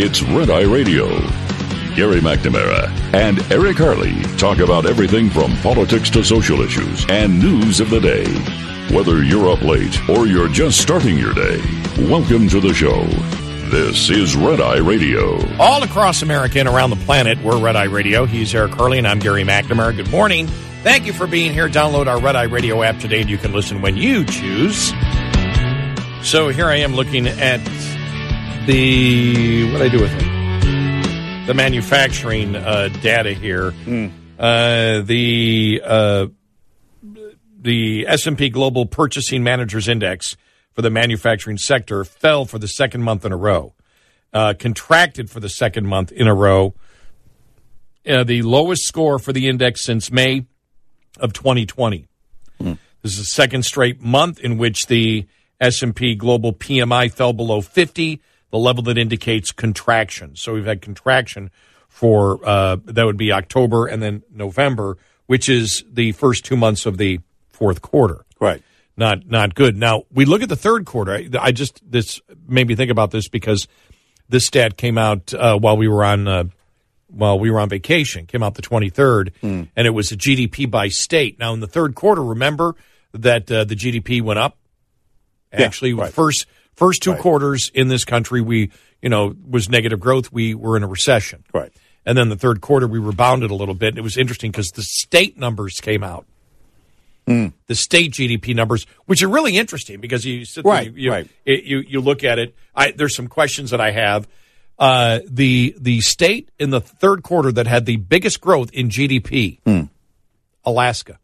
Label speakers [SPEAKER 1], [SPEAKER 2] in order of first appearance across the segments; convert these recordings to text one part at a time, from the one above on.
[SPEAKER 1] it's Red Eye Radio. Gary McNamara and Eric Harley talk about everything from politics to social issues and news of the day. Whether you're up late or you're just starting your day, welcome to the show. This is Red Eye Radio.
[SPEAKER 2] All across America and around the planet, we're Red Eye Radio. He's Eric Harley, and I'm Gary McNamara. Good morning. Thank you for being here. Download our Red Eye Radio app today, and you can listen when you choose. So here I am looking at the what I do with it? The manufacturing uh, data here. Uh, the uh, the S and P Global Purchasing Managers Index for the manufacturing sector fell for the second month in a row, uh, contracted for the second month in a row. Uh, the lowest score for the index since May of 2020. This is the second straight month in which the S&P Global PMI fell below 50, the level that indicates contraction. So we've had contraction for uh, that would be October and then November, which is the first two months of the fourth quarter.
[SPEAKER 3] Right.
[SPEAKER 2] Not not good. Now we look at the third quarter. I, I just this made me think about this because this stat came out uh, while we were on uh, while we were on vacation. Came out the twenty third, and it was a GDP by state. Now in the third quarter, remember that uh, the GDP went up.
[SPEAKER 3] Yeah,
[SPEAKER 2] Actually,
[SPEAKER 3] right.
[SPEAKER 2] first first two
[SPEAKER 3] Right.
[SPEAKER 2] quarters in this country, we you know was negative growth. We were in a recession.
[SPEAKER 3] Right.
[SPEAKER 2] And then the third quarter, we rebounded a little bit. And it was interesting because the state numbers came out.
[SPEAKER 3] Hmm.
[SPEAKER 2] The state GDP numbers, which are really interesting because you sit there,
[SPEAKER 3] Right,
[SPEAKER 2] you, you,
[SPEAKER 3] right.
[SPEAKER 2] it- you you look at it. I, there's some questions that I have. Uh, the the state in the third quarter that had the biggest growth in GDP,
[SPEAKER 3] Hmm.
[SPEAKER 2] Alaska,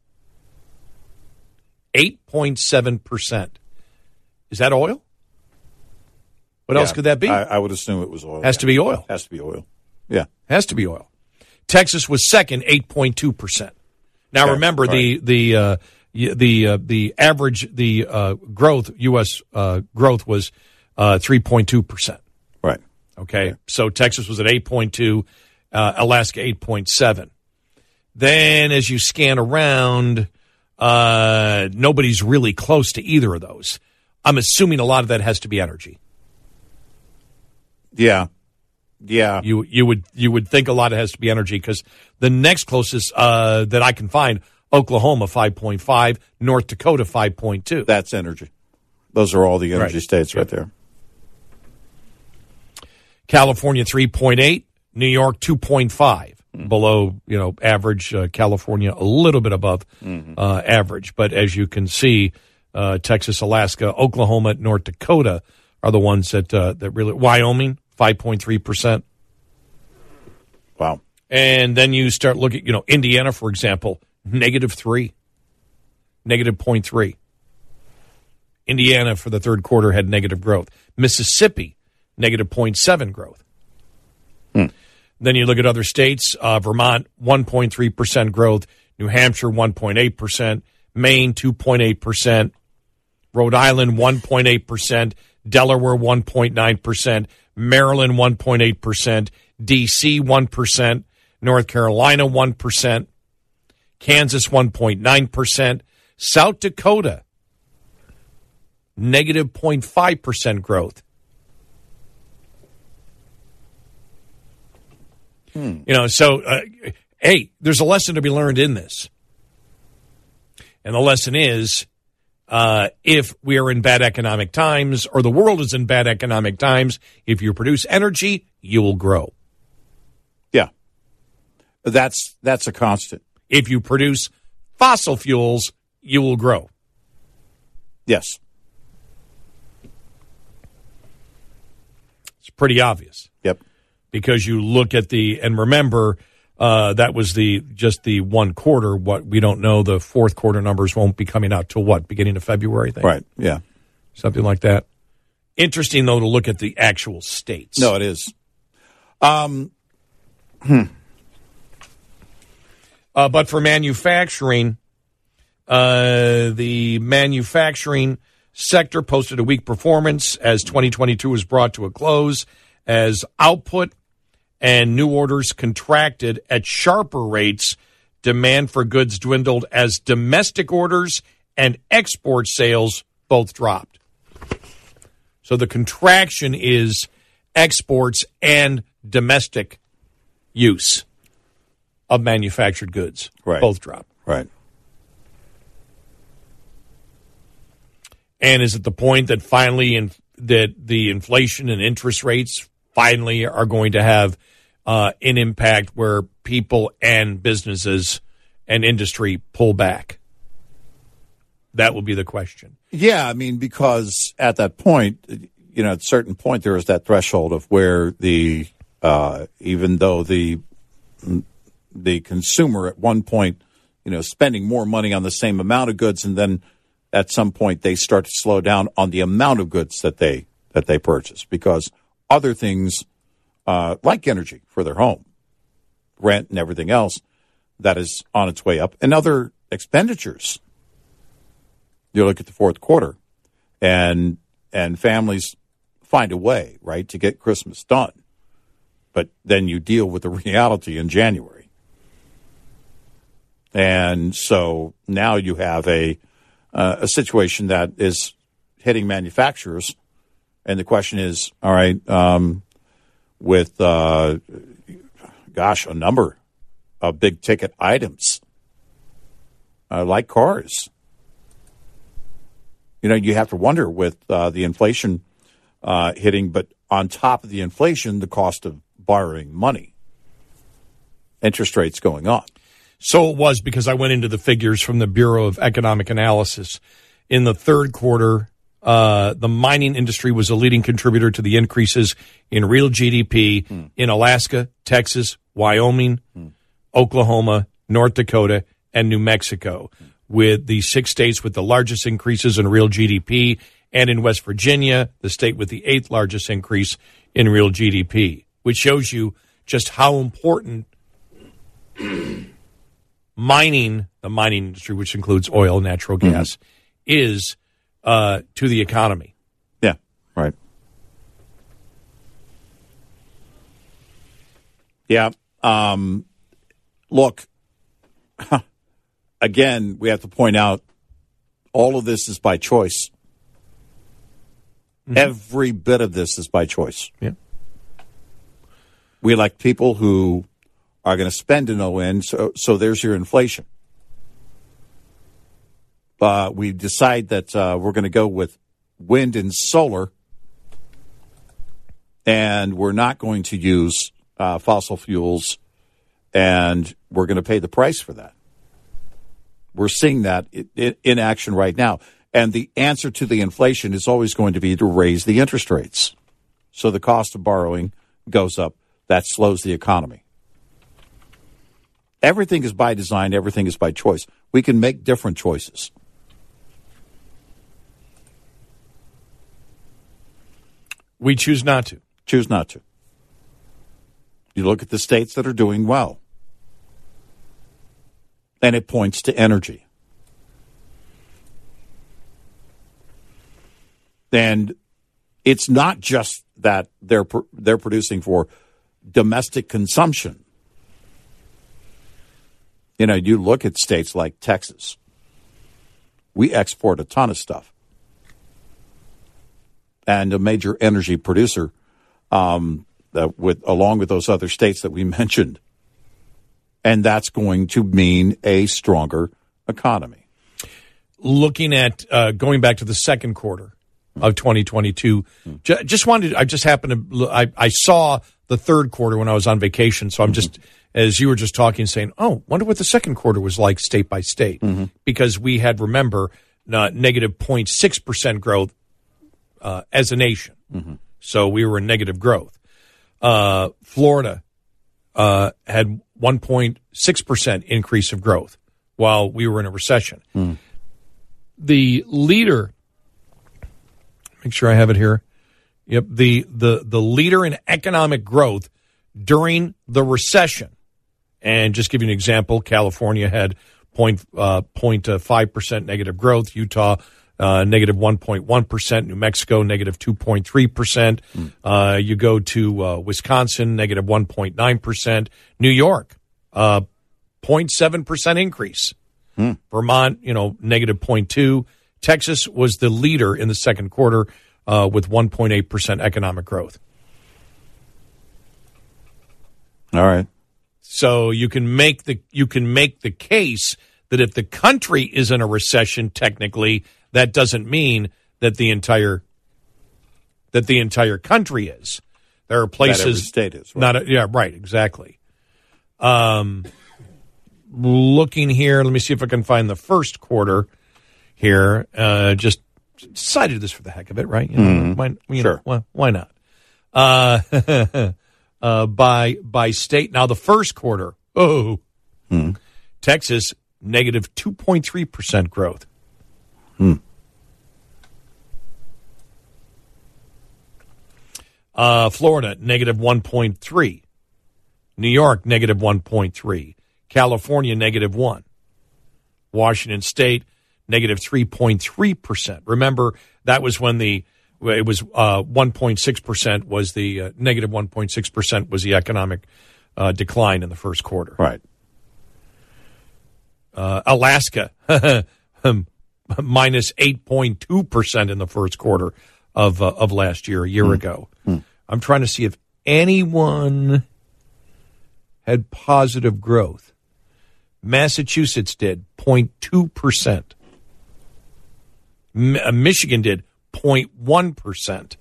[SPEAKER 2] eight point seven percent. Is that oil? What else could that be?
[SPEAKER 3] I, I would assume it was oil.
[SPEAKER 2] Has to be oil.
[SPEAKER 3] Has to be oil. Yeah.
[SPEAKER 2] Has to be oil. Texas was second, eight point two percent. Now
[SPEAKER 3] Yeah,
[SPEAKER 2] remember the the uh, the uh, the average the uh, growth U.S. Uh, growth was uh, three point two percent.
[SPEAKER 3] Right.
[SPEAKER 2] Okay, so Texas was at eight point two, uh, Alaska eight point seven. Then as you scan around, uh, nobody's really close to either of those. I'm assuming a lot of that has to be energy.
[SPEAKER 3] Yeah. Yeah.
[SPEAKER 2] You you would you would think a lot of it has to be energy because the next closest uh, that I can find, Oklahoma five point five, North Dakota five point two.
[SPEAKER 3] That's energy. Those are all the energy
[SPEAKER 2] Right.
[SPEAKER 3] states right there.
[SPEAKER 2] California three point eight, New York two point five, below you know average. Uh, California a little bit above uh, average, but as you can see, uh, Texas, Alaska, Oklahoma, North Dakota are the ones that uh, that really. Wyoming five point three percent.
[SPEAKER 3] Wow.
[SPEAKER 2] And then you start looking, you know, Indiana, for example, negative three, negative 0.3. Indiana for the third quarter had negative growth. Mississippi, negative 0.7 growth. Then you look at other states uh, Vermont, 1.3% growth. New Hampshire, 1.8%. Maine, 2.8%. Rhode Island, 1.8%. Delaware, 1.9%. Maryland, 1.8%. D.C., 1%. North Carolina, 1%. Kansas, 1.9%. South Dakota, negative 0.5% growth. You know, so, uh, hey, there's a lesson to be learned in this. And the lesson is uh, if we are in bad economic times or the world is in bad economic times, if you produce energy, you will grow.
[SPEAKER 3] Yeah. That's that's a constant.
[SPEAKER 2] If you produce fossil fuels, you will grow.
[SPEAKER 3] Yes.
[SPEAKER 2] It's pretty obvious
[SPEAKER 3] Yep.
[SPEAKER 2] because you look at the and remember uh, that was the just the one quarter. What we don't know, the fourth quarter numbers won't be coming out till what beginning of February, I think,
[SPEAKER 3] Right. Yeah.
[SPEAKER 2] something like that. Interesting though to look at the actual states.
[SPEAKER 3] No, it is. Um.
[SPEAKER 2] Uh, but for manufacturing, uh, the manufacturing sector posted a weak performance as 2022 was brought to a close as output and new orders contracted at sharper rates. Demand for goods dwindled as domestic orders and export sales both dropped. So the contraction is exports and domestic use of manufactured goods.
[SPEAKER 3] Right.
[SPEAKER 2] Both drop.
[SPEAKER 3] Right.
[SPEAKER 2] And is it the point that finally in, that the inflation and interest rates finally are going to have uh, an impact where people and businesses and industry pull back? That will be the question.
[SPEAKER 3] Yeah, I mean, because at that point, you know, at a certain point, there is that threshold of where the uh, even though the the consumer at one point, you know, spending more money on the same amount of goods, and then at some point they start to slow down on the amount of goods that they that they purchase because other things uh, like energy for their home, rent, and everything else that is on its way up, and other expenditures. You look at the fourth quarter and and families find a way right to get christmas done. But then you deal with the reality in january. And so now you have a uh, a situation that is hitting manufacturers and the question is all right um, with uh, gosh a number of big ticket items uh, like cars you know, you have to wonder with uh, the inflation uh, hitting, but on top of the inflation, the cost of borrowing money, interest rates going up.
[SPEAKER 2] So it was because I went into the figures from the Bureau of Economic Analysis. In the third quarter, uh, the mining industry was a leading contributor to the increases in real GDP hmm. in Alaska, Texas, Wyoming, hmm. Oklahoma, North Dakota, and New Mexico, hmm. with the six states with the largest increases in real GDP, and in West Virginia, the state with the eighth largest increase in real GDP, which shows you just how important mining, the mining industry, which includes oil, natural gas, is uh, to the economy.
[SPEAKER 3] Yeah, right. Yeah. Um, look, again, we have to point out all of this is by choice. Every bit of this is by choice.
[SPEAKER 2] Yeah.
[SPEAKER 3] We elect people who are going to spend to no end, so, so there's your inflation. Uh, we decide that uh, we're going to go with wind and solar, and we're not going to use uh, fossil fuels, and we're going to pay the price for that. We're seeing that in action right now. And the answer to the inflation is always going to be to raise the interest rates. So the cost of borrowing goes up. That slows the economy. Everything is by design, everything is by choice. We can make different choices.
[SPEAKER 2] We choose not to.
[SPEAKER 3] Choose not to. You look at the states that are doing well, and it points to energy. And it's not just that they're they're producing for domestic consumption. You know, you look at states like Texas. We export a ton of stuff. And a major energy producer um, uh, with along with those other states that we mentioned, and that's going to mean a stronger economy.
[SPEAKER 2] looking at uh, going back to the second quarter of 2022. Ju- just wanted, I just happened to, I, I saw the third quarter when I was on vacation. So I'm just, as you were just talking, saying, oh, wonder what the second quarter was like state by state. Because we had, remember, uh, negative 0.6% growth uh, as a nation. So we were in negative growth. Uh, Florida uh, had 1.6% increase of growth while we were in a recession. The leader, make sure I have it here. Yep, the the the leader in economic growth during the recession. And just give you an example, California had point uh, point five percent negative growth. Utah uh, negative one point one percent. New Mexico negative negative two point three percent. Uh, you go to uh, Wisconsin negative one point nine percent. New York, uh, 0.7 percent increase. Vermont, you know, negative 0.2. Texas was the leader in the second quarter uh, with 1.8 percent economic growth.
[SPEAKER 3] All right.
[SPEAKER 2] So you can make the you can make the case that if the country is in a recession, technically, that doesn't mean that the entire that the entire country is. There are places
[SPEAKER 3] every state is, right.
[SPEAKER 2] not a, yeah right exactly. Um, looking here, let me see if I can find the first quarter here. Uh, just decided this for the heck of it, right? You know, why, you know,
[SPEAKER 3] Mm-hmm. Sure.
[SPEAKER 2] why, why not? Uh, uh, by by state. Now the first quarter, oh, Texas negative two point three percent growth. Uh, Florida negative one point three. New York negative one point three. California negative one. Washington State negative 3.3%. Remember, that was when the it was uh, 1.6% was the uh, negative 1.6% was the economic uh, decline in the first quarter.
[SPEAKER 3] Right.
[SPEAKER 2] Uh, Alaska minus 8.2% in the first quarter of uh, of last year, a year ago. I'm trying to see if anyone had positive growth. Massachusetts did 0.2%. Uh, Michigan did 0.1%.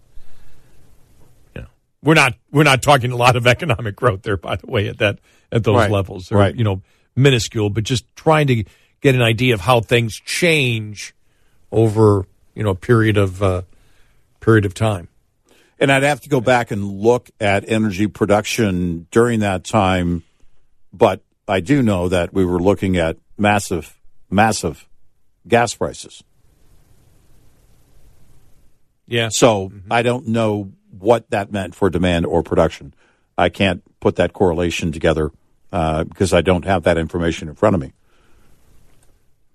[SPEAKER 2] You know, we're not we're not talking a lot of economic growth there by the way at that at those
[SPEAKER 3] Right.
[SPEAKER 2] levels. They're,
[SPEAKER 3] Right.
[SPEAKER 2] you know, minuscule, but just trying to get an idea of how things change over, you know, a period of uh, period of time.
[SPEAKER 3] And I'd have to go back and look at energy production during that time, but I do know that we were looking at massive, massive gas prices.
[SPEAKER 2] Yeah.
[SPEAKER 3] So I don't know what that meant for demand or production. I can't put that correlation together uh, because I don't have that information in front of me.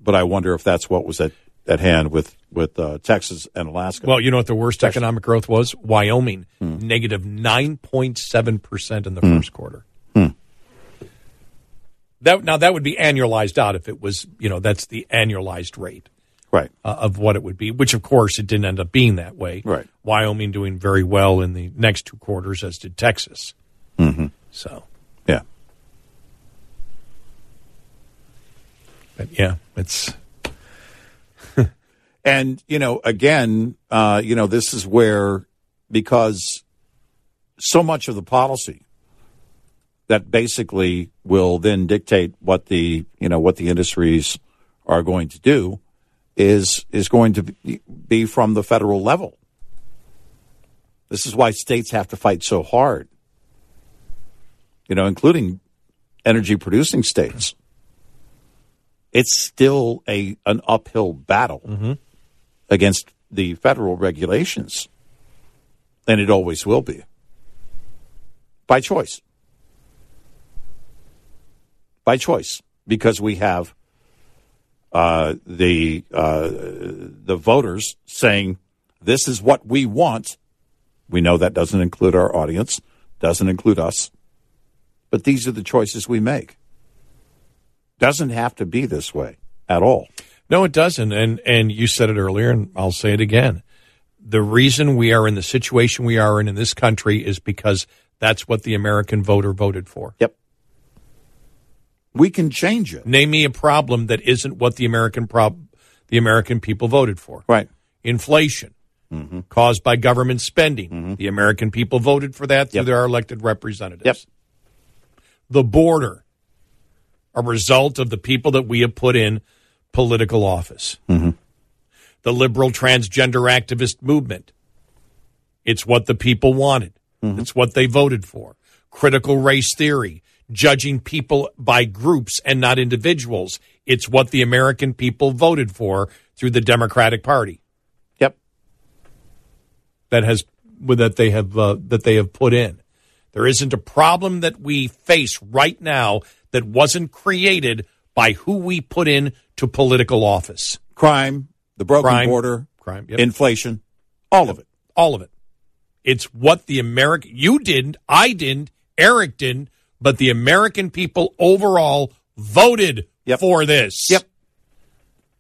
[SPEAKER 3] But I wonder if that's what was at, at hand with with uh, Texas and Alaska.
[SPEAKER 2] Well, you know what the worst economic growth was? Wyoming, negative 9.7% in the first quarter. That now that would be annualized out if it was, you know, that's the annualized rate
[SPEAKER 3] right.
[SPEAKER 2] uh, of what it would be, which of course it didn't end up being that way.
[SPEAKER 3] Right.
[SPEAKER 2] Wyoming doing very well in the next two quarters as did Texas. Mm-hmm. So,
[SPEAKER 3] Yeah.
[SPEAKER 2] but yeah, it's
[SPEAKER 3] And, you know, again, uh, you know, this is where, because so much of the policy that basically will then dictate what the, you know, what the industries are going to do is, is going to be- from the federal level. This is why states have to fight so hard, you know, including energy producing states. It's still a, an uphill battle against the federal regulations. And it always will be. By choice. By choice. Because we have uh, the uh, the voters saying this is what we want. We know that doesn't include our audience, doesn't include us, but these are the choices we make. Doesn't have to be this way at all.
[SPEAKER 2] No, it doesn't. And and you said it earlier, and I'll say it again. The reason we are in the situation we are in in this country is because that's what the American voter voted for.
[SPEAKER 3] Yep. We can change it.
[SPEAKER 2] Name me a problem that isn't what the American prob- the American people voted for.
[SPEAKER 3] Right.
[SPEAKER 2] Inflation mm-hmm. caused by government spending. Mm-hmm. The American people voted for that through
[SPEAKER 3] Yep.
[SPEAKER 2] their elected representatives.
[SPEAKER 3] Yep.
[SPEAKER 2] The border, a result of the people that we have put in political office. The liberal transgender activist movement. It's what the people wanted. It's what they voted for. Critical race theory, judging people by groups and not individuals. It's what the American people voted for through the Democratic Party
[SPEAKER 3] Yep.
[SPEAKER 2] that has that they have uh, that they have put in. There isn't a problem that we face right now that wasn't created by who we put in to political office.
[SPEAKER 3] Crime, the broken
[SPEAKER 2] Crime.
[SPEAKER 3] border,
[SPEAKER 2] Crime, yep.
[SPEAKER 3] inflation, all of it.
[SPEAKER 2] all of it. It's what the American you didn't, I didn't, Eric didn't, but the American people overall voted
[SPEAKER 3] Yep.
[SPEAKER 2] for this.
[SPEAKER 3] Yep.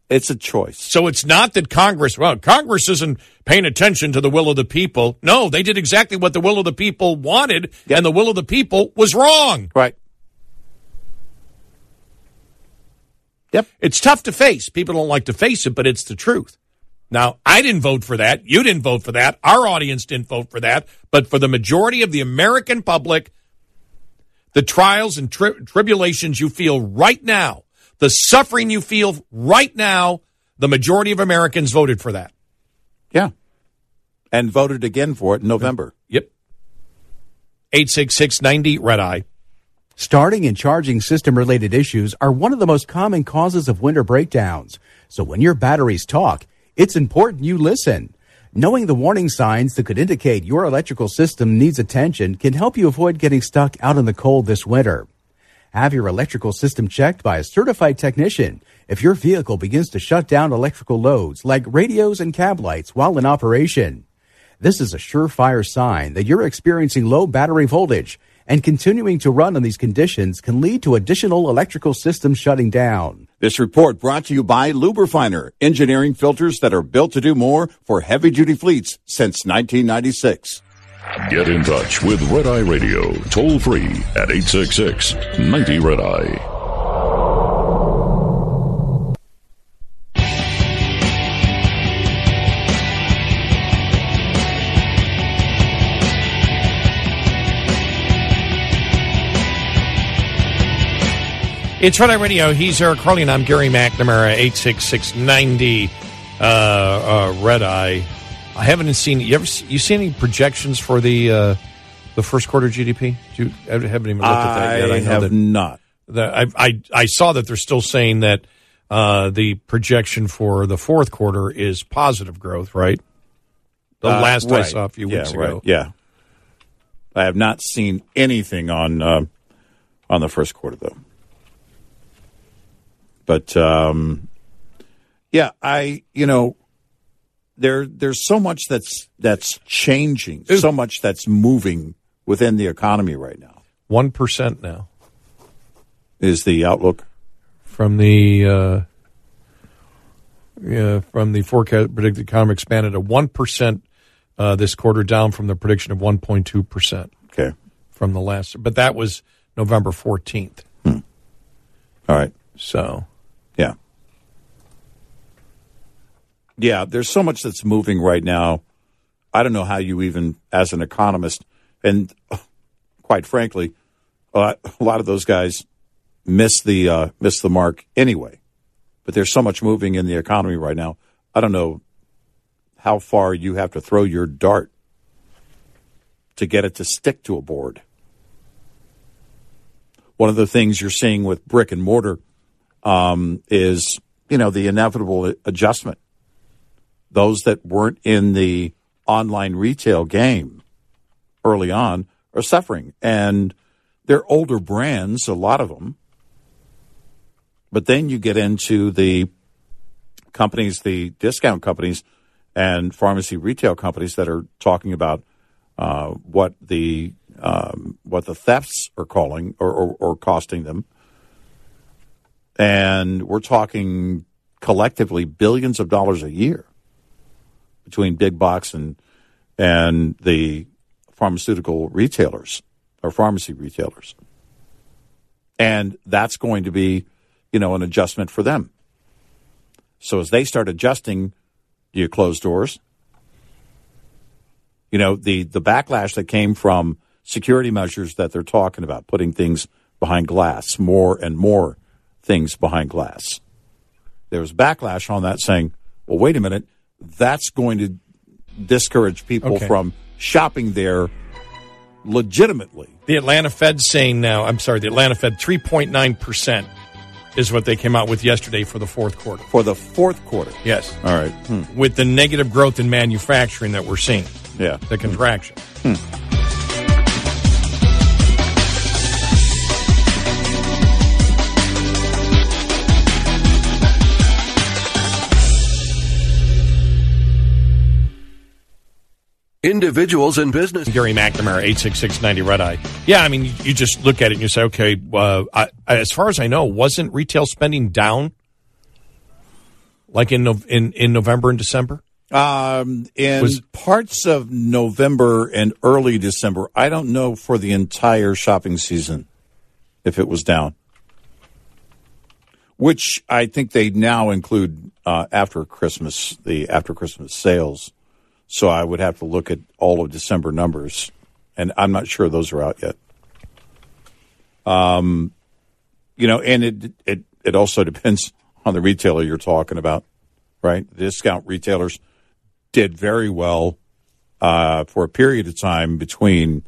[SPEAKER 3] It's a choice.
[SPEAKER 2] So it's not that Congress, well, Congress isn't paying attention to the will of the people. No, they did exactly what the will of the people wanted,
[SPEAKER 3] Yep.
[SPEAKER 2] and the will of the people was wrong.
[SPEAKER 3] Right. Yep.
[SPEAKER 2] It's tough to face. People don't like to face it, but it's the truth. Now, I didn't vote for that. You didn't vote for that. Our audience didn't vote for that. But for the majority of the American public, the trials and tri- tribulations you feel right now, the suffering you feel right now, the majority of Americans voted for that.
[SPEAKER 3] Yeah. And voted again for it in November.
[SPEAKER 2] Yep. 86690 Red Eye.
[SPEAKER 4] Starting and charging system related issues are one of the most common causes of winter breakdowns. So when your batteries talk, it's important you listen. Knowing the warning signs that could indicate your electrical system needs attention can help you avoid getting stuck out in the cold this winter. Have your electrical system checked by a certified technician if your vehicle begins to shut down electrical loads like radios and cab lights while in operation. This is a surefire sign that you're experiencing low battery voltage, and continuing to run in these conditions can lead to additional electrical systems shutting down.
[SPEAKER 3] This report brought to you by Luber-finer, engineering filters that are built to do more for heavy duty fleets since 1996.
[SPEAKER 1] Get in touch with Red Eye Radio toll free at 866 90 Red Eye.
[SPEAKER 2] It's Red Eye Radio. He's Eric Harley, and I'm Gary McNamara, 86690 uh, uh, Red Eye. I haven't seen, you ever see, you see any projections for the uh, the first quarter GDP? Do you, I haven't even looked at that yet.
[SPEAKER 3] I, have
[SPEAKER 2] that-
[SPEAKER 3] not.
[SPEAKER 2] that I, I I saw that they're still saying that uh, the projection for the fourth quarter is positive growth, right? The
[SPEAKER 3] Uh,
[SPEAKER 2] last I saw a few
[SPEAKER 3] yeah,
[SPEAKER 2] weeks
[SPEAKER 3] right.
[SPEAKER 2] ago.
[SPEAKER 3] Yeah. I have not seen anything on um on the first quarter though. But um, yeah, I you know there there's so much that's that's changing, so much that's moving within the economy right now.
[SPEAKER 2] One percent now
[SPEAKER 3] Is the outlook?
[SPEAKER 2] from the uh, yeah, from the forecast predicted economy expanded to one percent uh, this quarter, down from the prediction of one point two percent
[SPEAKER 3] Okay.
[SPEAKER 2] from the last. But that was November fourteenth.
[SPEAKER 3] All right.
[SPEAKER 2] So
[SPEAKER 3] Yeah. Yeah, there's so much that's moving right now. I don't know how you even, as an economist, and quite frankly, a lot, a lot of those guys miss the uh, miss the mark anyway. But there's so much moving in the economy right now. I don't know how far you have to throw your dart to get it to stick to a board. One of the things you're seeing with brick and mortar um, is, you know, the inevitable adjustment. Those that weren't in the online retail game early on are suffering, and they're older brands, a lot of them. But then you get into the companies, the discount companies, and pharmacy retail companies that are talking about uh, what the um, what the thefts are calling or, or, or costing them, and we're talking collectively billions of dollars a year between big box and and the pharmaceutical retailers or pharmacy retailers, and that's going to be, you know, an adjustment for them. So as they start adjusting, do you close doors? You know, the, the backlash that came from security measures that they're talking about, putting things behind glass, more and more things behind glass. There was backlash on that saying, well, wait a minute, that's going to discourage people
[SPEAKER 2] Okay.
[SPEAKER 3] from shopping there legitimately.
[SPEAKER 2] The Atlanta Fed saying now, I'm sorry, the Atlanta Fed 3.9% is what they came out with yesterday for the fourth quarter.
[SPEAKER 3] For the fourth quarter.
[SPEAKER 2] Yes.
[SPEAKER 3] All right. Hmm.
[SPEAKER 2] With the negative growth in manufacturing that we're seeing,
[SPEAKER 3] Yeah.
[SPEAKER 2] the contraction.
[SPEAKER 5] Individuals and business.
[SPEAKER 2] Gary McNamara, 86690 Red Eye. Yeah, I mean, you, you just look at it and you say, okay, uh, I, as far as I know, wasn't retail spending down like in, in, in November and December?
[SPEAKER 3] Um, in
[SPEAKER 2] Was-
[SPEAKER 3] parts of November and early December, I don't know for the entire shopping season if it was down. Which I think they now include uh, after Christmas, the after Christmas sales. So I would have to look at all of December numbers, and I'm not sure those are out yet. Um, you know, and it it it also depends on the retailer you're talking about, right? Discount retailers did very well uh, for a period of time between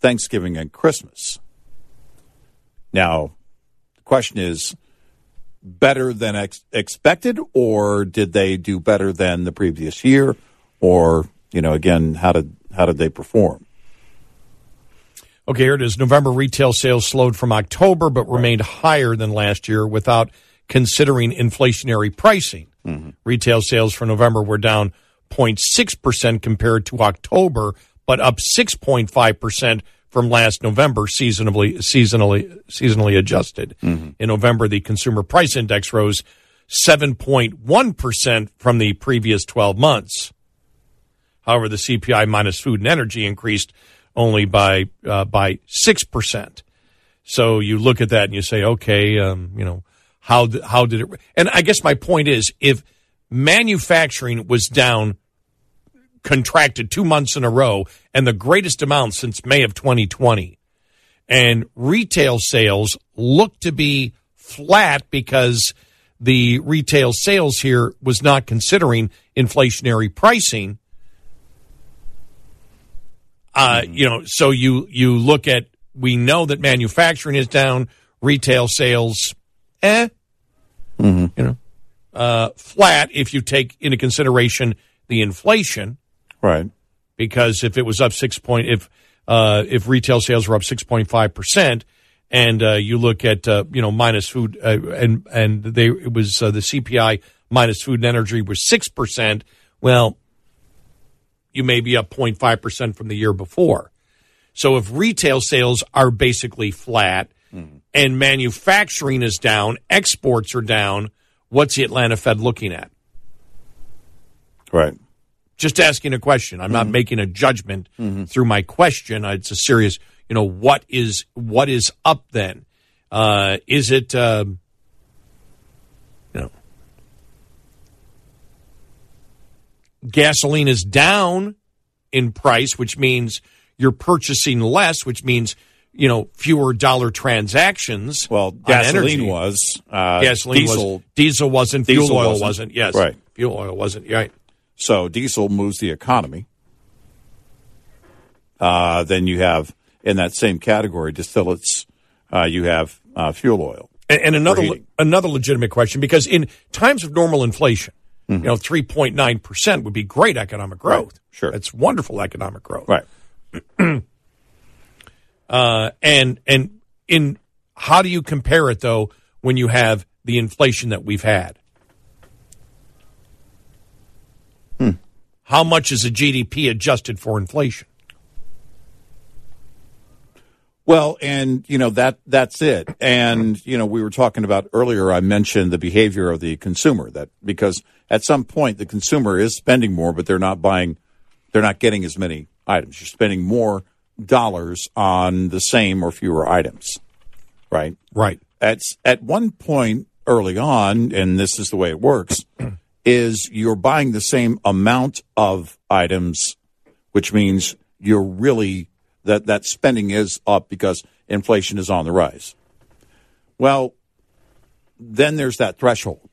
[SPEAKER 3] Thanksgiving and Christmas. Now, the question is better than ex- expected, or did they do better than the previous year? Or, you know, again, how did how did they perform?
[SPEAKER 2] Okay, here it is. November retail sales slowed from October, but remained higher than last year without considering inflationary pricing. Mm-hmm. Retail sales for November were down 0.6% compared to October, but up 6.5% from last November, seasonally, seasonally, seasonally adjusted. Mm-hmm. In November, the consumer price index rose 7.1% from the previous 12 months. However, the CPI minus food and energy increased only by uh, by six percent. So you look at that and you say, okay, um, you know, how how did it? And I guess my point is, if manufacturing was down, contracted two months in a row, and the greatest amount since May of 2020, and retail sales look to be flat because the retail sales here was not considering inflationary pricing uh, you know, so you you look at we know that manufacturing is down, retail sales, eh, you know, uh, flat if you take into consideration the inflation,
[SPEAKER 3] Right.
[SPEAKER 2] because if it was up six point if uh, if retail sales were up six point five percent, and uh, you look at uh, you know minus food uh, and and they it was uh, the CPI minus food and energy was six percent. Well, you may be up 0.5% from the year before. So if retail sales are basically flat and manufacturing is down, exports are down, what's the Atlanta Fed looking at?
[SPEAKER 3] Right.
[SPEAKER 2] Just asking a question. I'm not making a judgment through my question. It's a serious, you know, what is what is up then? Uh, is it, um, you know, gasoline is down in price, which means you're purchasing less, which means you know fewer dollar transactions.
[SPEAKER 3] Well,
[SPEAKER 2] on
[SPEAKER 3] gasoline
[SPEAKER 2] energy.
[SPEAKER 3] was. Uh,
[SPEAKER 2] gasoline
[SPEAKER 3] diesel.
[SPEAKER 2] was diesel wasn't
[SPEAKER 3] diesel
[SPEAKER 2] fuel oil
[SPEAKER 3] wasn't.
[SPEAKER 2] wasn't. yes
[SPEAKER 3] Right.
[SPEAKER 2] fuel oil wasn't right
[SPEAKER 3] So diesel moves the economy. Uh, then you have in that same category distillates. Uh, you have uh, fuel oil.
[SPEAKER 2] and, and another another legitimate question because in times of normal inflation you know 3.9% would be great economic growth
[SPEAKER 3] Mm-hmm. Right. Sure.
[SPEAKER 2] it's wonderful economic growth
[SPEAKER 3] Right.
[SPEAKER 2] uh, and and in how do you compare it though when you have the inflation that we've had? How much is a GDP adjusted for inflation?
[SPEAKER 3] Well, and you know that that's it. And you know, we were talking about earlier. I mentioned the behavior of the consumer that because at some point the consumer is spending more, but they're not buying, they're not getting as many items. You're spending more dollars on the same or fewer items, right?
[SPEAKER 2] Right.
[SPEAKER 3] At at one point, early on, and this is the way it works, is you're buying the same amount of items, which means you're really that that spending is up because inflation is on the rise. Well, then there's that threshold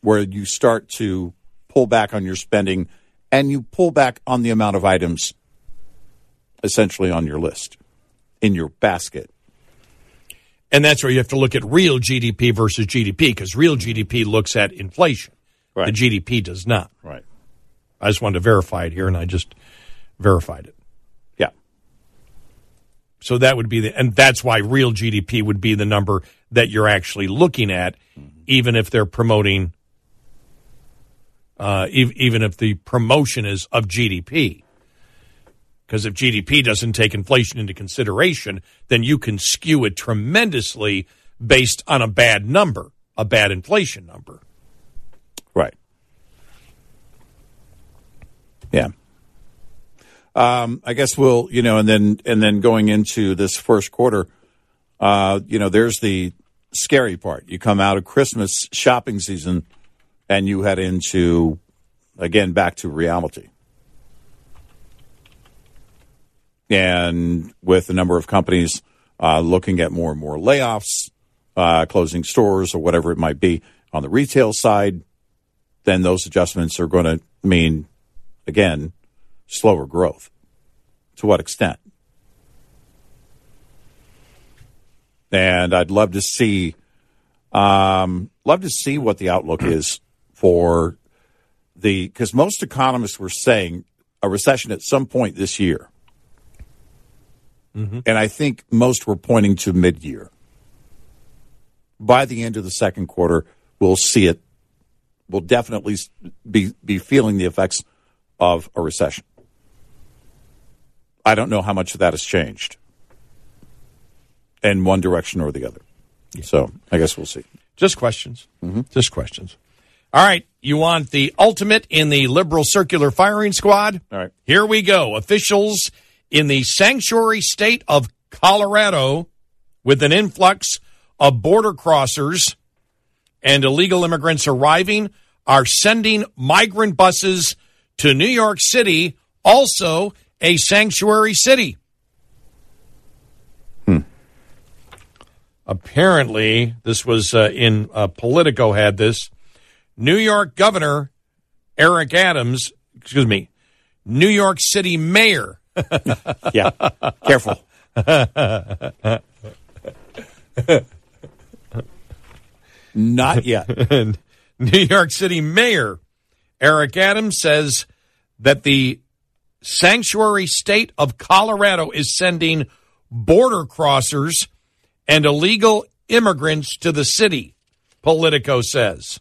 [SPEAKER 3] where you start to pull back on your spending and you pull back on the amount of items essentially on your list in your basket.
[SPEAKER 2] And that's where you have to look at real GDP versus GDP because real GDP looks at inflation.
[SPEAKER 3] Right.
[SPEAKER 2] The GDP does not.
[SPEAKER 3] Right.
[SPEAKER 2] I just wanted to verify it here, and I just verified it. So that would be the, and that's why real GDP would be the number that you're actually looking at, even if they're promoting, uh, ev- even if the promotion is of GDP. Because if GDP doesn't take inflation into consideration, then you can skew it tremendously based on a bad number, a bad inflation number.
[SPEAKER 3] Right. Yeah. Um, I guess we'll, you know, and then and then going into this first quarter, uh, you know, there's the scary part. You come out of Christmas shopping season, and you head into again back to reality. And with a number of companies uh, looking at more and more layoffs, uh, closing stores, or whatever it might be on the retail side, then those adjustments are going to mean, again, slower growth. To what extent? And I'd love to see, um, love to see what the outlook is for the because most economists were saying a recession at some point this year, and I think most were pointing to mid-year. By the end of the second quarter, we'll see it. We'll definitely be be feeling the effects of a recession. I don't know how much of that has changed in one direction or the other. So I guess we'll see.
[SPEAKER 2] Just questions. Mm-hmm. Just questions. All right. You want the ultimate in the liberal circular firing squad?
[SPEAKER 3] All right.
[SPEAKER 2] Here we go. Officials in the sanctuary state of Colorado, with an influx of border crossers and illegal immigrants arriving, are sending migrant buses to New York City, also a sanctuary city. Hmm. Apparently, this was uh, in uh, Politico had this. New York Governor Eric Adams, excuse me, New York City Mayor
[SPEAKER 3] Yeah, careful. Not yet.
[SPEAKER 2] New York City Mayor Eric Adams says that the sanctuary state of Colorado is sending border crossers and illegal immigrants to the city, Politico says.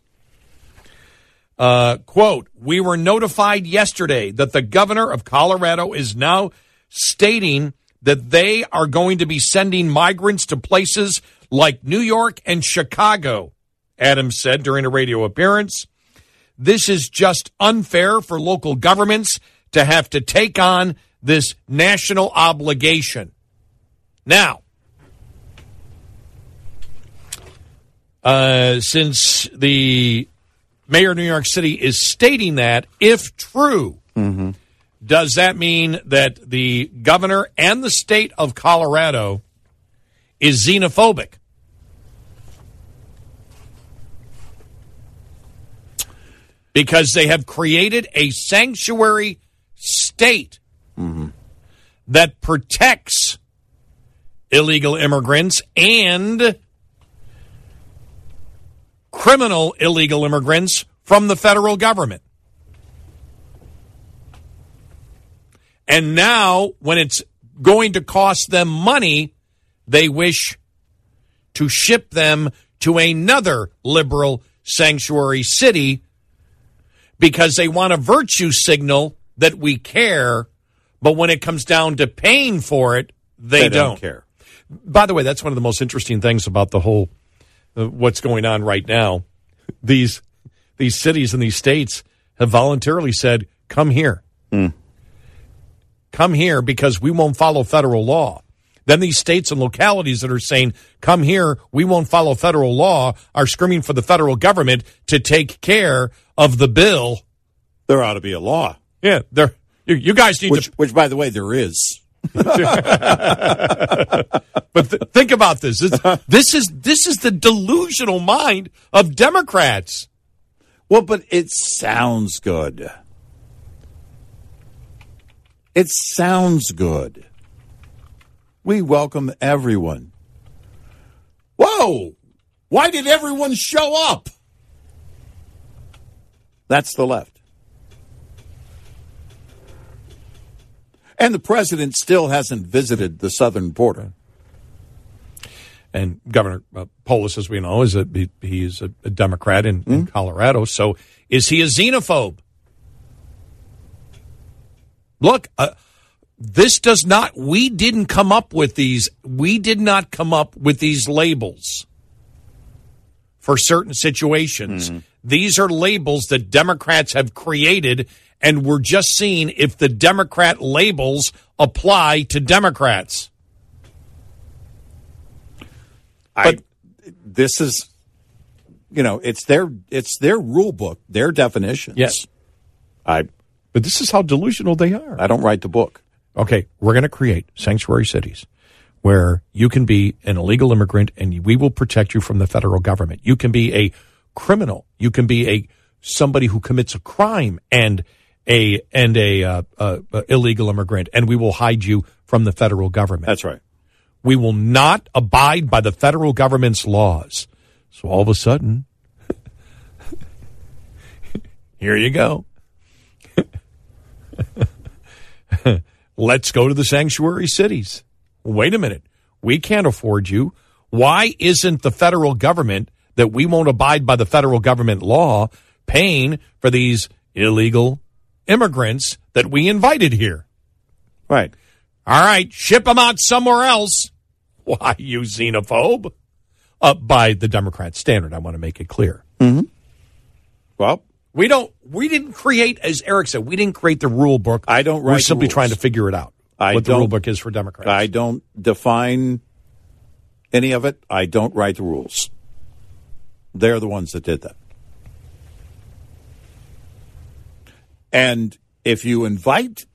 [SPEAKER 2] Uh, quote, we were notified yesterday that the governor of Colorado is now stating that they are going to be sending migrants to places like New York and Chicago, Adams said during a radio appearance. This is just unfair for local governments to have to take on this national obligation. Now, uh, since the mayor of New York City is stating that, if true, does that mean that the governor and the state of Colorado is xenophobic? Because they have created a sanctuary state that protects illegal immigrants and criminal illegal immigrants from the federal government. And now, when it's going to cost them money, they wish to ship them to another liberal sanctuary city because they want a virtue signal that we care. But when it comes down to paying for it, they,
[SPEAKER 3] They don't care.
[SPEAKER 2] By the way, that's one of the most interesting things about the whole uh, what's going on right now. These these cities and these states have voluntarily said, "Come here, come here," because we won't follow federal law. Then these states and localities that are saying, come here, we won't follow federal law, are screaming for the federal government to take care of the bill.
[SPEAKER 3] There ought to be a law.
[SPEAKER 2] Yeah, they're, you, you guys need
[SPEAKER 3] Which,
[SPEAKER 2] to.
[SPEAKER 3] which, by the way, there is.
[SPEAKER 2] But th- think about this. This, this is this is the delusional mind of Democrats.
[SPEAKER 3] Well, but it sounds good. It sounds good. We welcome everyone. Whoa! Why did everyone show up? That's the left. And the president still hasn't visited the southern border.
[SPEAKER 2] And Governor uh, Polis, as we know, is a he, he's a, a Democrat in, in Colorado. So is he a xenophobe? Look, uh, this does not. We didn't come up with these. We did not come up with these labels for certain situations. These are labels that Democrats have created, and we're just seeing if the Democrat labels apply to Democrats.
[SPEAKER 3] I, this is, you know, it's their it's their rule book, their definitions.
[SPEAKER 2] Yes.
[SPEAKER 3] I
[SPEAKER 2] But this is how delusional they are.
[SPEAKER 3] I don't write the book.
[SPEAKER 2] okay, we're going to create sanctuary cities where you can be an illegal immigrant and we will protect you from the federal government. You can be a criminal. You can be a somebody who commits a crime and a and a uh, uh, uh, illegal immigrant, and we will hide you from the federal government.
[SPEAKER 3] That's right.
[SPEAKER 2] we will not abide by the federal government's laws. So all of a sudden, here you go. Let's go to the sanctuary cities. Wait a minute. We can't afford you. Why isn't the federal government that we won't abide by the federal government law paying for these illegal immigrants that we invited here?
[SPEAKER 3] Right.
[SPEAKER 2] All right, ship them out somewhere else. Why, you xenophobe? Uh, by the Democrat standard, I want to make it clear.
[SPEAKER 3] Well,
[SPEAKER 2] We don't. We didn't create, as Eric said, we didn't create the rule book.
[SPEAKER 3] I don't
[SPEAKER 2] We're simply
[SPEAKER 3] rules.
[SPEAKER 2] trying to figure it out.
[SPEAKER 3] I
[SPEAKER 2] what the rule book is for Democrats.
[SPEAKER 3] I don't define any of it. I don't write the rules. They're the ones that did that. And if you invite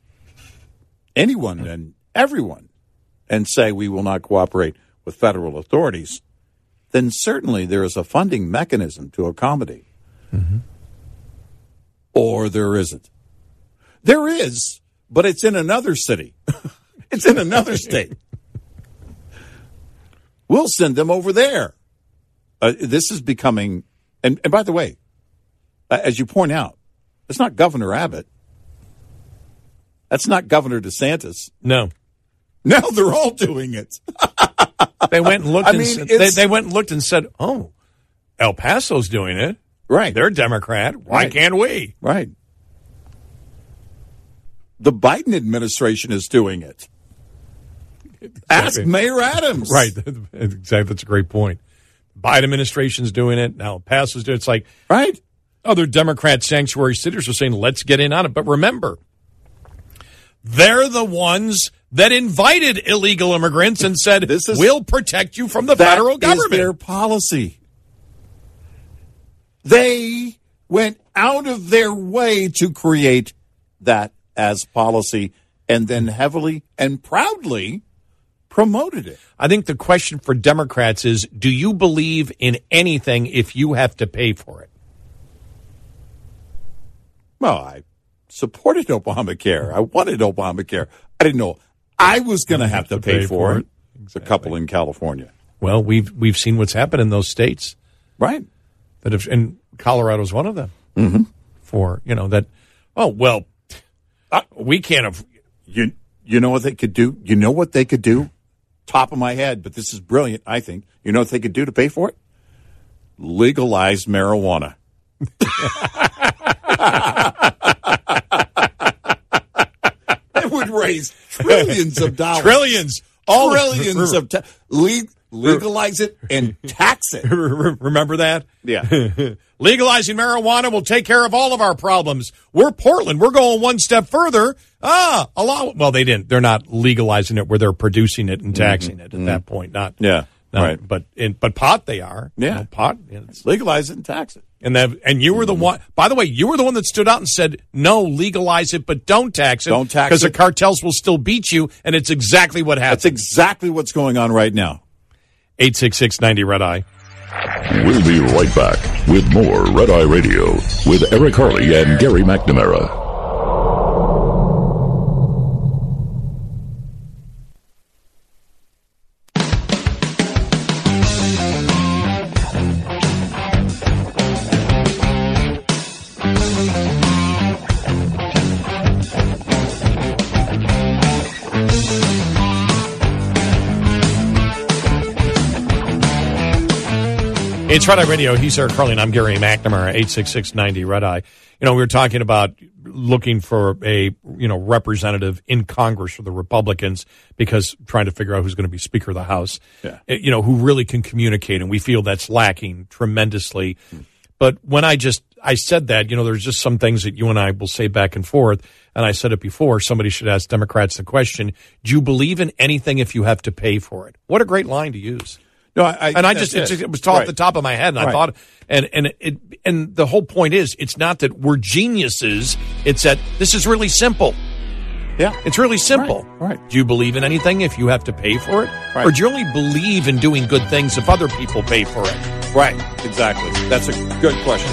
[SPEAKER 3] anyone and everyone and say we will not cooperate with federal authorities, then certainly there is a funding mechanism to accommodate. Or there isn't. There is, but it's in another city. it's in another state. We'll send them over there. Uh, this is becoming, and, and by the way, uh, as you point out, it's not Governor Abbott. That's not Governor DeSantis.
[SPEAKER 2] no,
[SPEAKER 3] Now they're all doing it.
[SPEAKER 2] they went and looked.
[SPEAKER 3] I
[SPEAKER 2] and
[SPEAKER 3] mean,
[SPEAKER 2] said, they, they went and looked and said, "Oh, El Paso's doing it.
[SPEAKER 3] Right.
[SPEAKER 2] They're a Democrat. Why
[SPEAKER 3] Right.
[SPEAKER 2] can't we?"
[SPEAKER 3] Right. The Biden administration is doing it. Ask Mayor Adams.
[SPEAKER 2] Right. exactly. That's a great point. Biden administration's doing it now. El Paso's doing it. It's like
[SPEAKER 3] Right.
[SPEAKER 2] Other Democrat sanctuary cities are saying, let's get in on it. But remember, they're the ones that invited illegal immigrants and said,
[SPEAKER 3] This is-
[SPEAKER 2] we'll protect you from the federal
[SPEAKER 3] is
[SPEAKER 2] government.
[SPEAKER 3] their policy. They went out of their way to create that as policy and then heavily and proudly promoted it.
[SPEAKER 2] I think the question for Democrats is do you believe in anything if you have to pay for it?
[SPEAKER 3] Well, I supported Obamacare. I wanted Obamacare. I didn't know I was going to have to pay, for it. It's a couple in California.
[SPEAKER 2] Well, we've we've seen what's happened in those states
[SPEAKER 3] Right.
[SPEAKER 2] that have, and Colorado's one of them. Mm-hmm. For you know that, oh well, uh, we can't have.
[SPEAKER 3] You you know what they could do? You know what they could do? Top of my head, but this is brilliant, I think. You know what they could do to pay for it? Legalize marijuana. it would raise trillions of dollars.
[SPEAKER 2] Trillions. All
[SPEAKER 3] trillions of ta- le- legalize it and tax it.
[SPEAKER 2] Remember that?
[SPEAKER 3] Yeah.
[SPEAKER 2] legalizing marijuana will take care of all of our problems. We're Portland. We're going one step further. Ah, allow. Well, they didn't. They're not legalizing it where they're producing it and taxing it at that point. Not
[SPEAKER 3] Yeah,
[SPEAKER 2] not-
[SPEAKER 3] right.
[SPEAKER 2] But in, but pot they are. You
[SPEAKER 3] Yeah.
[SPEAKER 2] know, pot. it's-
[SPEAKER 3] Legalize it and tax it.
[SPEAKER 2] And that, and you were
[SPEAKER 3] Mm-hmm.
[SPEAKER 2] the one. By the way, you were the one that stood out and said, "No, legalize it, but don't tax it.
[SPEAKER 3] Don't tax it.
[SPEAKER 2] because the cartels will still beat you." And it's exactly what
[SPEAKER 3] That's exactly what's going on right now.
[SPEAKER 2] Eight six six ninety red eye.
[SPEAKER 1] We'll be right back with more Red Eye Radio with Eric Harley and Gary McNamara.
[SPEAKER 2] It's Red Eye Radio. He's Eric Harley, and I'm Gary McNamara, 86690 Red Eye. You know, we were talking about looking for a, you know, representative in Congress for the Republicans because trying to figure out who's going to be Speaker of the House.
[SPEAKER 3] Yeah.
[SPEAKER 2] Uh, You know, who really can communicate, and we feel that's lacking tremendously. But when I just, I said that, you know, there's just some things that you and I will say back and forth. And I said it before, somebody should ask Democrats the question, do you believe in anything if you have to pay for it? What a great line to use.
[SPEAKER 3] No, I,
[SPEAKER 2] and I just it,
[SPEAKER 3] it.
[SPEAKER 2] was off
[SPEAKER 3] Right.
[SPEAKER 2] the top of my head, and I
[SPEAKER 3] Right.
[SPEAKER 2] thought, and and it and the whole point is, it's not that we're geniuses. It's that this is really simple.
[SPEAKER 3] Yeah.
[SPEAKER 2] It's really simple.
[SPEAKER 3] Right, right.
[SPEAKER 2] Do you believe in anything if you have to pay for it,
[SPEAKER 3] Right.
[SPEAKER 2] or do you only believe in doing good things if other people pay for it?
[SPEAKER 3] Right. Exactly. That's a good question.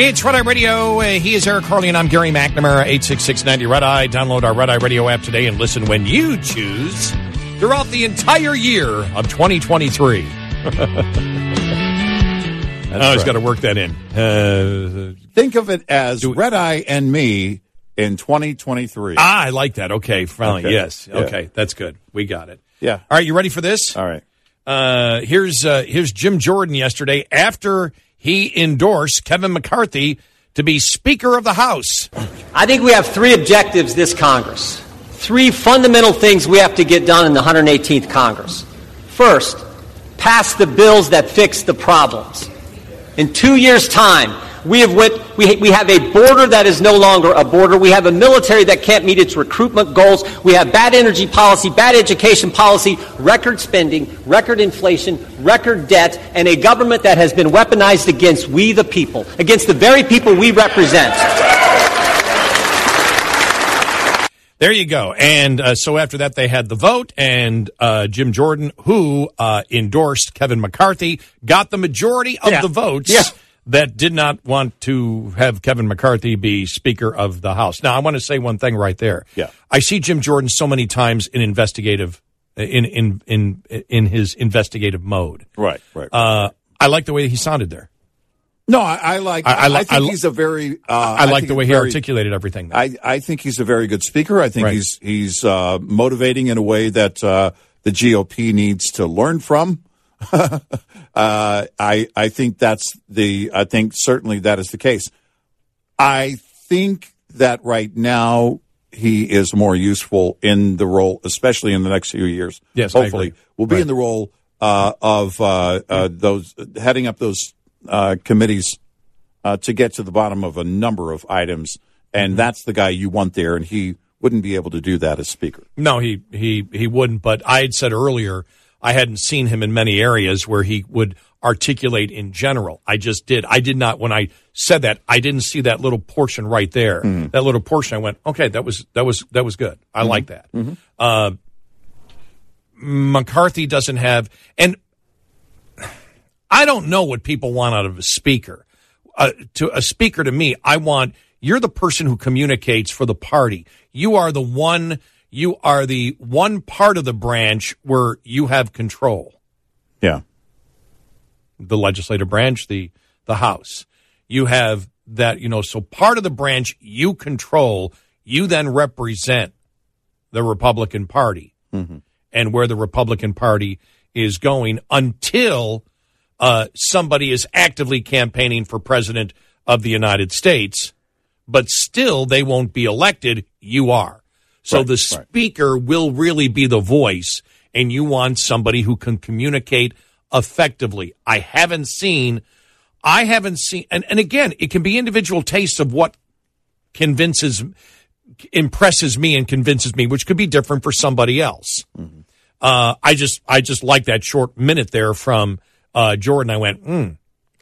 [SPEAKER 2] It's Red Eye Radio. Uh, he is Eric Harley, and I'm Gary McNamara, 86690 Red Eye. Download our Red Eye Radio app today and listen when you choose throughout the entire year of 2023. I always
[SPEAKER 3] right.
[SPEAKER 2] got to work that in. Uh,
[SPEAKER 3] Think of it as Red Eye and me in 2023.
[SPEAKER 2] ah, I like that. Okay, finally.
[SPEAKER 3] Okay.
[SPEAKER 2] Yes.
[SPEAKER 3] Yeah.
[SPEAKER 2] Okay, that's good. We got it.
[SPEAKER 3] Yeah.
[SPEAKER 2] All right, you ready for this?
[SPEAKER 3] All right.
[SPEAKER 2] Uh, here's uh, here's Jim Jordan yesterday after he endorsed Kevin McCarthy to be Speaker of the House.
[SPEAKER 5] I think we have three objectives this Congress. Three fundamental things we have to get done in the 118th Congress. First, pass the bills that fix the problems. In two years' time, we have, went, we, we have a border that is no longer a border. We have a military that can't meet its recruitment goals. We have bad energy policy, bad education policy, record spending, record inflation, record debt, and a government that has been weaponized against we the people, against the very people we represent.
[SPEAKER 2] There you go. And uh, so after that, they had the vote, and uh, Jim Jordan, who uh, endorsed Kevin McCarthy, got the majority of
[SPEAKER 3] Yeah.
[SPEAKER 2] the votes
[SPEAKER 3] Yeah.
[SPEAKER 2] that did not want to have Kevin McCarthy be Speaker of the House. Now, I want to say one thing right there.
[SPEAKER 3] Yeah.
[SPEAKER 2] I see Jim Jordan so many times in investigative, in in in in his investigative mode.
[SPEAKER 3] Right. Right.
[SPEAKER 2] Uh, I like the way he sounded there.
[SPEAKER 3] No, I, I like.
[SPEAKER 2] I-
[SPEAKER 3] I,
[SPEAKER 2] I
[SPEAKER 3] think he's a very. Uh,
[SPEAKER 2] I, like the way he
[SPEAKER 3] very-
[SPEAKER 2] articulated everything.
[SPEAKER 3] I, I think he's a very good speaker. I think
[SPEAKER 2] Right.
[SPEAKER 3] he's he's uh, motivating in a way that uh, the GOP needs to learn from. uh, I I think that's the I think certainly that is the case. I think that right now he is more useful in the role, especially in the next few years.
[SPEAKER 2] Yes,
[SPEAKER 3] hopefully we'll be
[SPEAKER 2] Right.
[SPEAKER 3] in the role uh, of uh, uh, those heading up those uh, committees uh, to get to the bottom of a number of items, and
[SPEAKER 2] Mm-hmm.
[SPEAKER 3] that's the guy you want there, and he wouldn't be able to do that as speaker.
[SPEAKER 2] No, he he he wouldn't. But I had said earlier I hadn't seen him in many areas where he would articulate in general. I just did. I did not when I said that. I didn't see that little portion right there. That little portion. I went, okay, that was that was that was good. I like that. Uh, McCarthy doesn't have, and I don't know what people want out of a speaker. Uh, to a speaker, to me, I want you're the person who communicates for the party. You are the one. You are the one part of the branch where you have control.
[SPEAKER 3] Yeah.
[SPEAKER 2] The legislative branch, the the House. You have that. You know, so part of the branch you control. You then represent the Republican Party and where the Republican Party is going until uh, somebody is actively campaigning for president of the United States, but still they won't be elected. You are. So
[SPEAKER 3] Right,
[SPEAKER 2] the
[SPEAKER 3] right.
[SPEAKER 2] speaker will really be the voice, and you want somebody who can communicate effectively. I haven't seen, I haven't seen, and, and again, it can be individual tastes of what convinces, impresses me and convinces me, which could be different for somebody else. Uh, I just, I just like that short minute there from uh, Jordan. I went, hmm,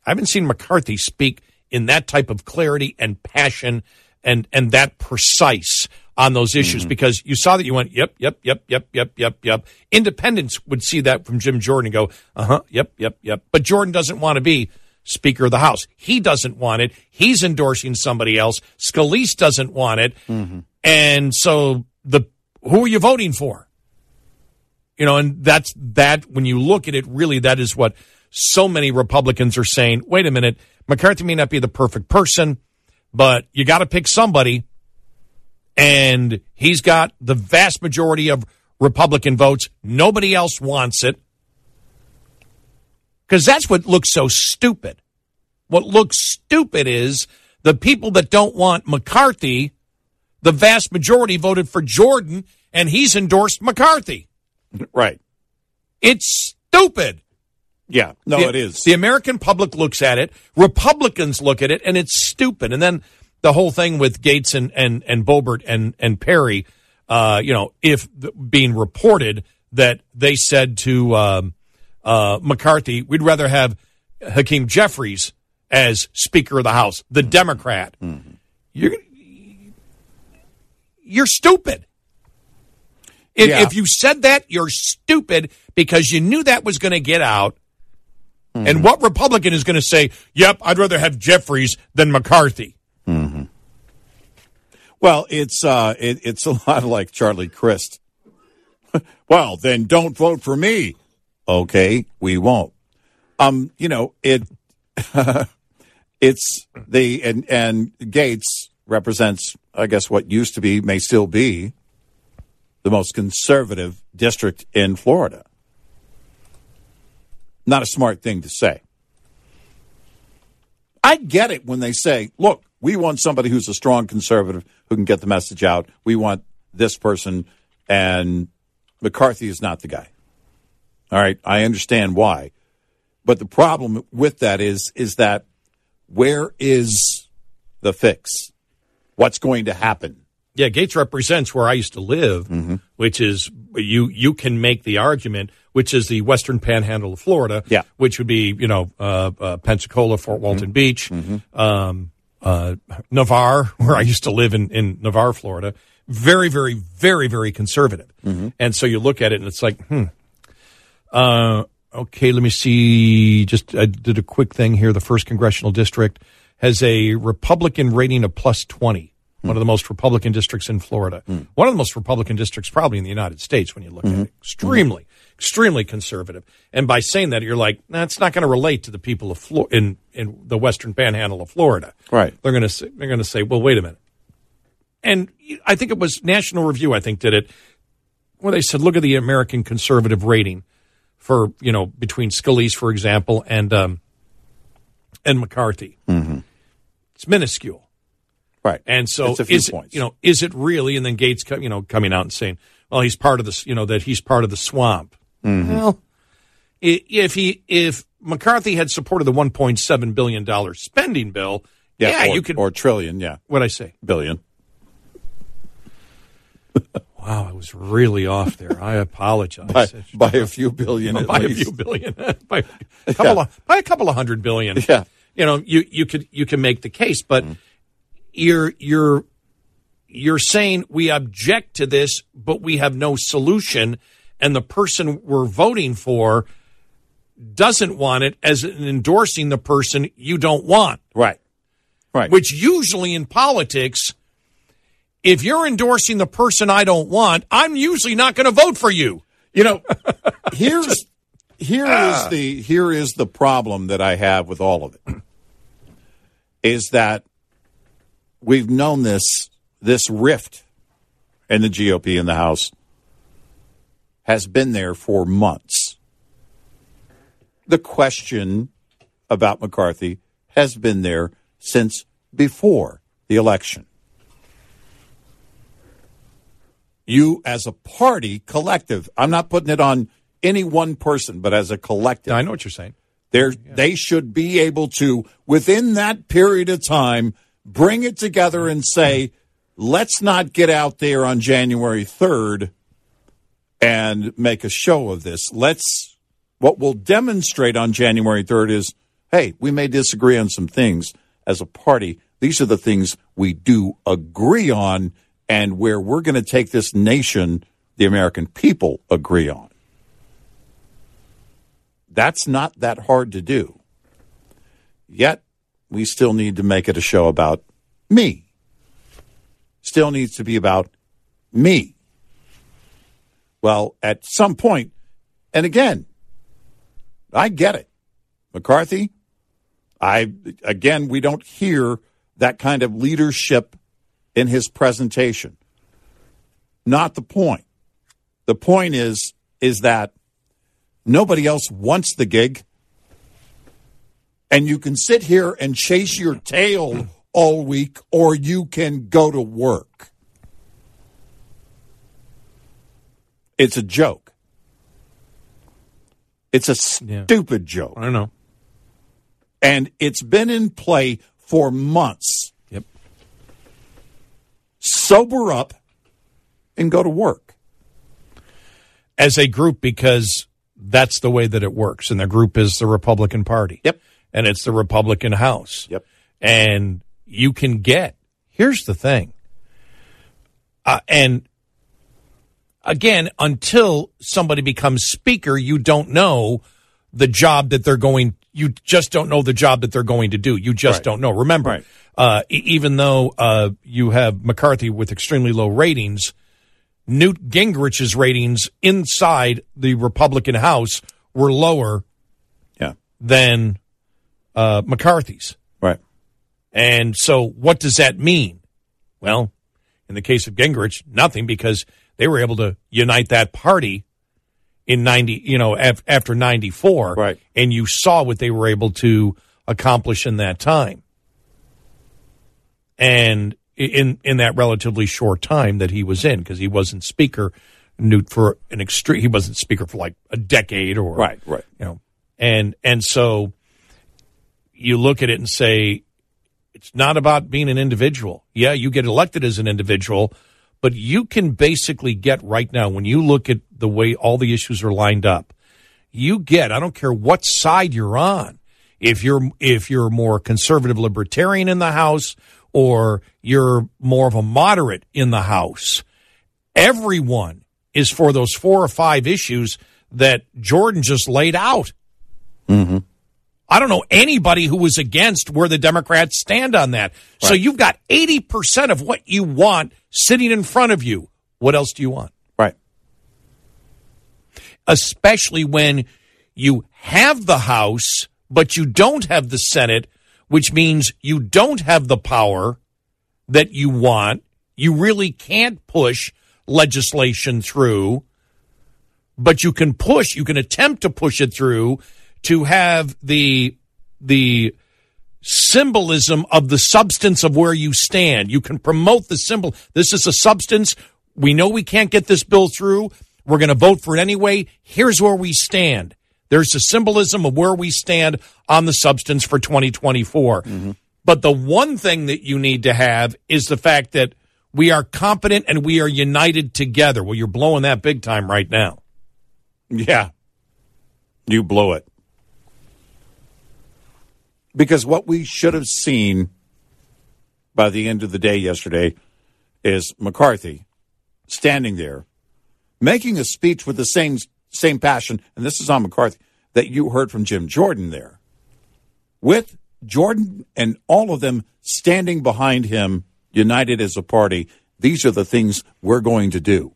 [SPEAKER 2] I haven't seen McCarthy speak in that type of clarity and passion and and that precise on those issues because you saw that you went, yep, yep, yep, yep, yep, yep, yep. Independents would see that from Jim Jordan and go, uh huh, yep, yep, yep. But Jordan doesn't want to be Speaker of the House. He doesn't want it. He's endorsing somebody else. Scalise doesn't want it. And so the who are you voting for? You know, and that's that when you look at it, really, that is what so many Republicans are saying. Wait a minute, McCarthy may not be the perfect person, but you got to pick somebody. And he's got the vast majority of Republican votes. Nobody else wants it. Because that's what looks so stupid. What looks stupid is the people that don't want McCarthy, the vast majority voted for Jordan, and he's endorsed McCarthy.
[SPEAKER 3] Right.
[SPEAKER 2] It's stupid.
[SPEAKER 3] Yeah. No,
[SPEAKER 2] The-
[SPEAKER 3] it is.
[SPEAKER 2] The American public looks at it. Republicans look at it, and it's stupid. And then the whole thing with Gaetz and and and Boebert and and Perry, uh, you know, if being reported that they said to um, uh, McCarthy, we'd rather have Hakeem Jeffries as Speaker of the House, the Democrat. You're you're stupid. If,
[SPEAKER 3] Yeah.
[SPEAKER 2] if you said that, you're stupid because you knew that was going to get out. And what Republican is going to say, yep, I'd rather have Jeffries than McCarthy?
[SPEAKER 3] Well, it's uh, it, it's a lot like Charlie Crist. well, then don't vote for me. Okay, we won't. Um, you know it. it's the and and Gaetz represents, I guess, what used to be may still be the most conservative district in Florida. Not a smart thing to say. I get it when they say, look, we want somebody who's a strong conservative who can get the message out. We want this person, and McCarthy is not the guy. All right, I understand why. But the problem with that is is that where is the fix? What's going to happen?
[SPEAKER 2] Yeah, Gaetz represents where I used to live, mm-hmm. which is you you can make the argument, which is the western panhandle of Florida,
[SPEAKER 3] Yeah.
[SPEAKER 2] which would be you know uh, uh, Pensacola, Fort Walton Beach, um, uh, Navarre, where I used to live in in Navarre, Florida. Very, very, very, very conservative, and so you look at it and it's like, hmm. Uh, okay, let me see. Just I did a quick thing here. The first congressional district has a Republican rating of plus 20. One of the most Republican districts in Florida. One of the most Republican districts probably in the United States when you look at it. Extremely, extremely conservative. And by saying that, you're like, that's not going to relate to the people of Flo- in in the Western Panhandle of Florida.
[SPEAKER 3] Right.
[SPEAKER 2] They're going to say, they're going to say, well, wait a minute. And I think it was National Review. I think did it where they said, look at the American conservative rating for you know between Scalise, for example, and um, and McCarthy. It's minuscule.
[SPEAKER 3] Right.
[SPEAKER 2] And so,
[SPEAKER 3] It's a few
[SPEAKER 2] is
[SPEAKER 3] points.
[SPEAKER 2] you know, is it really? And then Gaetz, you know, coming out and saying, "Well, he's part of this," you know, that he's part of the swamp.
[SPEAKER 3] Mm-hmm.
[SPEAKER 2] Well, if he if McCarthy had supported the 1.7 billion dollar spending bill, yeah,
[SPEAKER 3] or,
[SPEAKER 2] you could.
[SPEAKER 3] or trillion, yeah,
[SPEAKER 2] what I say?
[SPEAKER 3] billion.
[SPEAKER 2] Wow, I was really off there. I apologize.
[SPEAKER 3] By, by a few billion
[SPEAKER 2] by a few billion, by a couple
[SPEAKER 3] Yeah.
[SPEAKER 2] of by a couple of hundred billion.
[SPEAKER 3] Yeah.
[SPEAKER 2] you know, you you could you can make the case, but you're you're you're saying we object to this, but we have no solution, and the person we're voting for doesn't want it as in endorsing the person you don't want.
[SPEAKER 3] Right. Right.
[SPEAKER 2] Which usually in politics, if you're endorsing the person I don't want, I'm usually not going to vote for you.
[SPEAKER 3] You know, here's here is ah. the here is the problem that I have with all of it. Is that we've known this this rift in the GOP in the House has been there for months. The question about McCarthy has been there since before the election. You, as a party, collective, I'm not putting it on any one person, but as a collective,
[SPEAKER 2] I know what you're saying.
[SPEAKER 3] they're, they should be able to, within that period of time, bring it together and say, let's not get out there on January 3rd and make a show of this. Let's, what we'll demonstrate on January 3rd is, hey, we may disagree on some things as a party. These are the things we do agree on and where we're going to take this nation, the American people agree on. That's not that hard to do. Yet, we still need to make it a show about me. Still needs to be about me. Well, at some point, and again, I get it. McCarthy, I, again, we don't hear that kind of leadership in his presentation. Not the point. The point is, is that nobody else wants the gig. And you can sit here and chase your tail all week, or you can go to work. It's a joke. It's a
[SPEAKER 2] Yeah.
[SPEAKER 3] stupid joke.
[SPEAKER 2] I don't know.
[SPEAKER 3] And it's been in play for months.
[SPEAKER 2] Yep.
[SPEAKER 3] Sober up and go to work.
[SPEAKER 2] As a group, because that's the way that it works. And the group is the Republican Party.
[SPEAKER 3] Yep.
[SPEAKER 2] And it's the Republican House.
[SPEAKER 3] Yep.
[SPEAKER 2] And you can get, here's the thing. Uh, and again, until somebody becomes speaker, you don't know the job that they're going, you just don't know the job that they're going to do. You just
[SPEAKER 3] Right.
[SPEAKER 2] don't know. Remember,
[SPEAKER 3] Right.
[SPEAKER 2] uh, e- even though uh, you have McCarthy with extremely low ratings, Newt Gingrich's ratings inside the Republican House were lower
[SPEAKER 3] Yeah.
[SPEAKER 2] than uh, McCarthy's.
[SPEAKER 3] Right.
[SPEAKER 2] And so, what does that mean? Well, in the case of Gingrich, nothing because they were able to unite that party in 90, you know, af- after 94.
[SPEAKER 3] Right.
[SPEAKER 2] And you saw what they were able to accomplish in that time. And in, in that relatively short time that he was in, because he wasn't speaker, Newt, for an extreme, he wasn't speaker for like a decade or,
[SPEAKER 3] Right, right.
[SPEAKER 2] you know, and, and so you look at it and say, it's not about being an individual. Yeah, you get elected as an individual, but you can basically get right now, when you look at the way all the issues are lined up, you get, I don't care what side you're on. If you're, if you're more conservative libertarian in the House or you're more of a moderate in the House, everyone is for those four or five issues that Jordan just laid out. Mm-hmm. I don't know anybody who was against where the Democrats stand on that. So you've got 80% of what you want sitting in front of you. What else do you want?
[SPEAKER 3] Right.
[SPEAKER 2] Especially when you have the House, but you don't have the Senate, which means you don't have the power that you want. You really can't push legislation through, but you can push, you can attempt to push it through to have the the symbolism of the substance of where you stand. You can promote the symbol. This is a substance. We know we can't get this bill through. We're going to vote for it anyway. Here's where we stand. There's a symbolism of where we stand on the substance for 2024. Mm-hmm. But the one thing that you need to have is the fact that we are competent and we are united together. Well, you're blowing that big time right now.
[SPEAKER 3] Yeah. You blow it. Because what we should have seen by the end of the day yesterday is McCarthy standing there making a speech with the same same passion, and this is on McCarthy, that you heard from Jim Jordan there. With Jordan and all of them standing behind him, united as a party, these are the things we're going to do.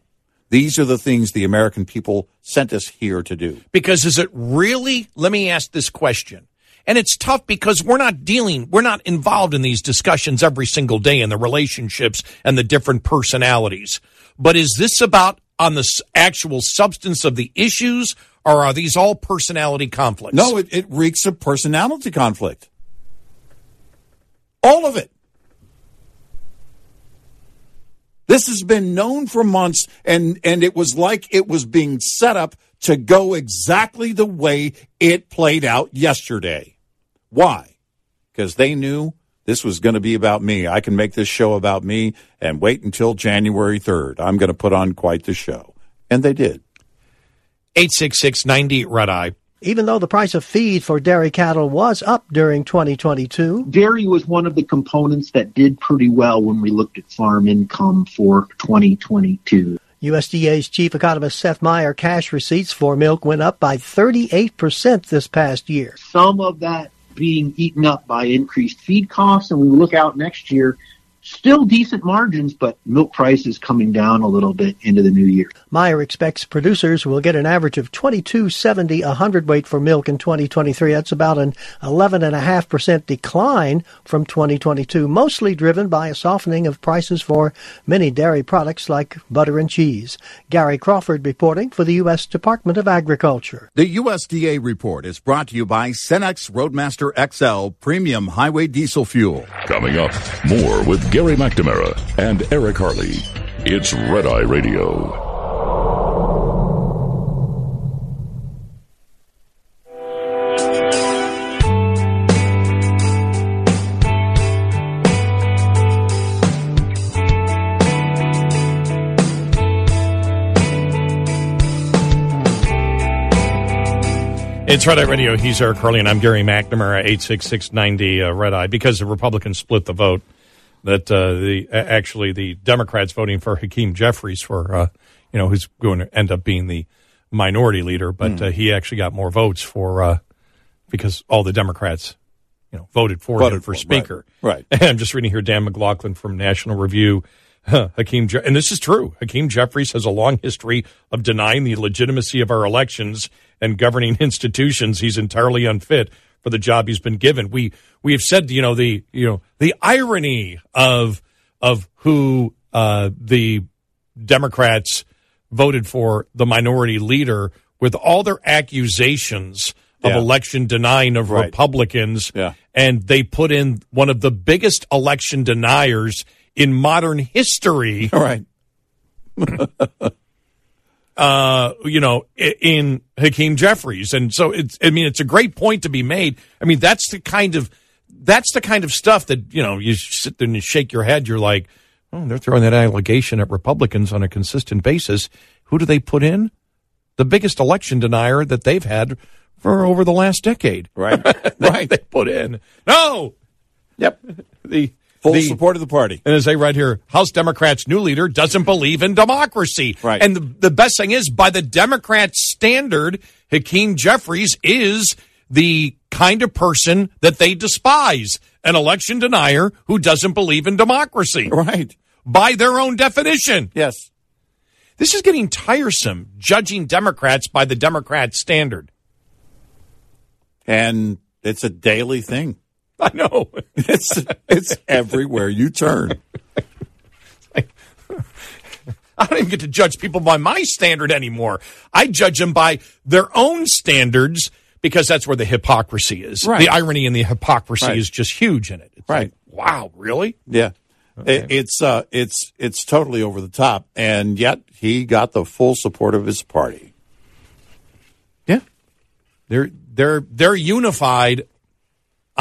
[SPEAKER 3] These are the things the American people sent us here to do.
[SPEAKER 2] Because is it really, let me ask this question. And it's tough because we're not dealing, we're not involved in these discussions every single day in the relationships and the different personalities. But is this about on the actual substance of the issues or are these all personality conflicts?
[SPEAKER 3] No, it, it reeks of personality conflict. All of it. This has been known for months, and, and it was like it was being set up to go exactly the way it played out yesterday. Why? Because they knew this was going to be about me. I can make this show about me and wait until January 3rd. I'm going to put on quite the show. And they did.
[SPEAKER 2] 86690 Red Eye.
[SPEAKER 6] Even though the price of feed for dairy cattle was up during 2022,
[SPEAKER 7] dairy was one of the components that did pretty well when we looked at farm income for 2022.
[SPEAKER 6] USDA's chief economist Seth Meyer cash receipts for milk went up by 38% this past year.
[SPEAKER 7] Some of that being eaten up by increased feed costs, and we look out next year, still decent margins, but milk prices coming down a little bit into the new year.
[SPEAKER 6] Meyer expects producers will get an average of 22.70 a hundredweight for milk in 2023. That's about an 11.5% decline from 2022, mostly driven by a softening of prices for many dairy products like butter and cheese. Gary Crawford reporting for the U.S. Department of Agriculture.
[SPEAKER 8] The USDA report is brought to you by Cenex Roadmaster XL Premium Highway Diesel Fuel.
[SPEAKER 1] Coming up, more with Gary McNamara and Eric Harley. It's Red Eye Radio.
[SPEAKER 2] It's Red Eye Radio. He's Eric Harley, and I'm Gary McNamara, 86690 uh, Red Eye. Because the Republicans split the vote, that uh, the uh, actually the Democrats voting for Hakeem Jeffries for, uh, you know, who's going to end up being the minority leader, but uh, he actually got more votes for, uh, because all the Democrats, you know, voted for
[SPEAKER 3] Voted
[SPEAKER 2] him for
[SPEAKER 3] for-
[SPEAKER 2] speaker.
[SPEAKER 3] right,
[SPEAKER 2] And I'm just reading here Dan McLaughlin from National Review. Hakeem, Je- and this is true. Hakeem Jeffries has a long history of denying the legitimacy of our elections and governing institutions. He's entirely unfit for the job he's been given. We we have said, you know, the you know the irony of of who uh, the Democrats voted for the minority leader with all their accusations of
[SPEAKER 3] Yeah.
[SPEAKER 2] election denying of
[SPEAKER 3] Right.
[SPEAKER 2] Republicans,
[SPEAKER 3] Yeah.
[SPEAKER 2] and they put in one of the biggest election deniers in modern history
[SPEAKER 3] All right.
[SPEAKER 2] uh, you know, in Hakeem Jeffries. And so it's, I mean, it's a great point to be made. I mean, that's the kind of, that's the kind of stuff that, you know, you sit there and you shake your head. You're like, oh, they're throwing that allegation at Republicans on a consistent basis. Who do they put in? The biggest election denier that they've had for over the last decade.
[SPEAKER 3] Right. Right.
[SPEAKER 2] They put in. No.
[SPEAKER 3] Yep.
[SPEAKER 2] The,
[SPEAKER 3] Full
[SPEAKER 2] the-
[SPEAKER 3] support of the party.
[SPEAKER 2] and as they write here, House Democrats' new leader doesn't believe in democracy.
[SPEAKER 3] Right.
[SPEAKER 2] And the, the best thing is, by the Democrat standard, Hakeem Jeffries is the kind of person that they despise an election denier who doesn't believe in democracy.
[SPEAKER 3] Right.
[SPEAKER 2] By their own definition.
[SPEAKER 3] Yes.
[SPEAKER 2] This is getting tiresome, judging Democrats by the Democrat standard.
[SPEAKER 3] And it's a daily thing.
[SPEAKER 2] I know.
[SPEAKER 3] It's it's everywhere you turn.
[SPEAKER 2] I don't even get to judge people by my standard anymore. I judge them by their own standards because that's where the hypocrisy is.
[SPEAKER 3] Right.
[SPEAKER 2] The irony and the hypocrisy
[SPEAKER 3] Right.
[SPEAKER 2] is just huge in it. It's
[SPEAKER 3] Right.
[SPEAKER 2] like, wow, really?
[SPEAKER 3] Yeah. It, it's uh it's it's totally over the top and yet he got the full support of his party.
[SPEAKER 2] Yeah. They're they're they're unified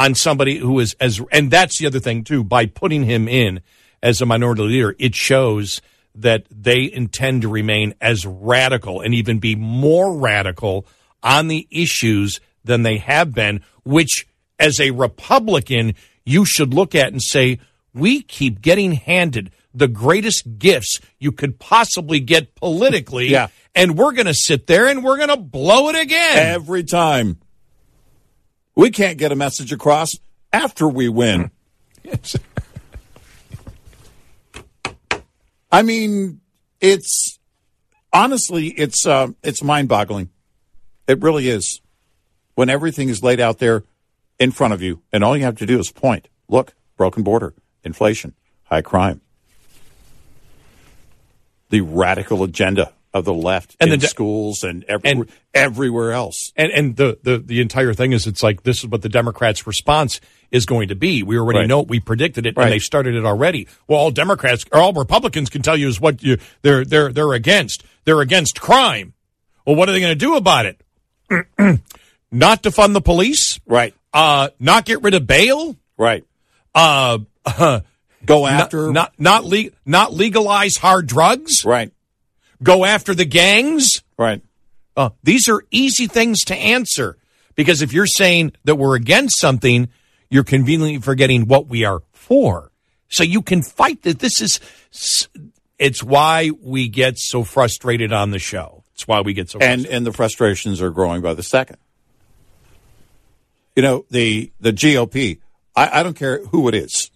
[SPEAKER 2] on somebody who is as and that's the other thing too by putting him in as a minority leader it shows that they intend to remain as radical and even be more radical on the issues than they have been which as a republican you should look at and say we keep getting handed the greatest gifts you could possibly get politically.
[SPEAKER 3] Yeah.
[SPEAKER 2] And we're going to sit there and we're going to blow it again.
[SPEAKER 3] Every time. We can't get a message across after we win. I mean, it's honestly, it's uh, it's mind-boggling. It really is. When everything is laid out there in front of you, and all you have to do is point. Look, broken border, inflation, high crime, the radical agenda of the left
[SPEAKER 2] And
[SPEAKER 3] in
[SPEAKER 2] the de-
[SPEAKER 3] schools and, every,
[SPEAKER 2] and-
[SPEAKER 3] everywhere else.
[SPEAKER 2] and and the, the the entire thing is it's like this is what the Democrats' response is going to be. We already
[SPEAKER 3] Right.
[SPEAKER 2] know it. We predicted it,
[SPEAKER 3] Right.
[SPEAKER 2] and they started it already. Well, all Democrats or all Republicans can tell you is what you they're they're they're against. They're against crime. Well, what are they going to do about it? not defund the police.
[SPEAKER 3] Right,
[SPEAKER 2] Uh, not get rid of bail.
[SPEAKER 3] right.
[SPEAKER 2] Uh,
[SPEAKER 3] Go
[SPEAKER 2] not
[SPEAKER 3] after.
[SPEAKER 2] not not, le- not legalize hard drugs.
[SPEAKER 3] right,
[SPEAKER 2] Go after the gangs.
[SPEAKER 3] right.
[SPEAKER 2] Uh, these are easy things to answer because if you're saying that we're against something, you're conveniently forgetting what we are for. So you can fight that. This is, it's why we get so frustrated on the show. It's why we get so
[SPEAKER 3] and and the frustrations are growing by the second. You know the the GOP. I, I don't care who it is.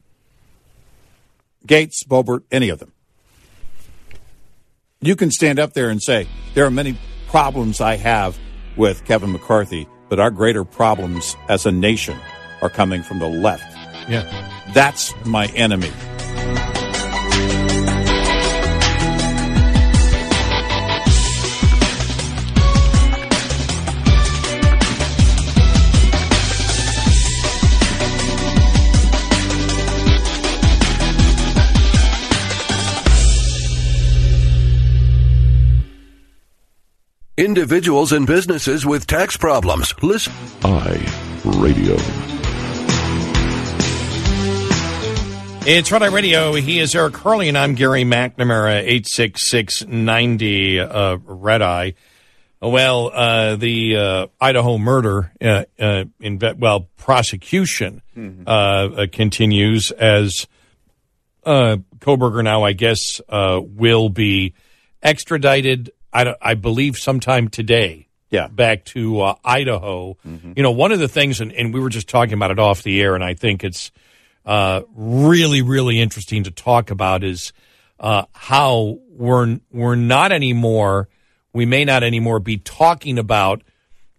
[SPEAKER 3] Gaetz, Boebert, any of them. You can stand up there and say there are many problems I have with Kevin McCarthy, but our greater problems as a nation are coming from the left.
[SPEAKER 2] yeah.
[SPEAKER 3] That's my enemy.
[SPEAKER 9] Individuals and businesses with tax problems. Listen.
[SPEAKER 1] I Radio.
[SPEAKER 2] It's Red Eye Radio. He is Eric Harley, and I'm Gary McNamara, 86690 uh, Red Eye. Well, uh, the uh, Idaho murder, uh, uh, in, well, prosecution uh, uh, continues as uh, Kohberger now, I guess, uh, will be extradited, I, I believe, sometime today
[SPEAKER 3] Yeah.
[SPEAKER 2] back to uh, Idaho. You know, one of the things, and, and we were just talking about it off the air, and I think it's uh, really, really interesting to talk about is uh, how we're we're not anymore. We may not anymore be talking about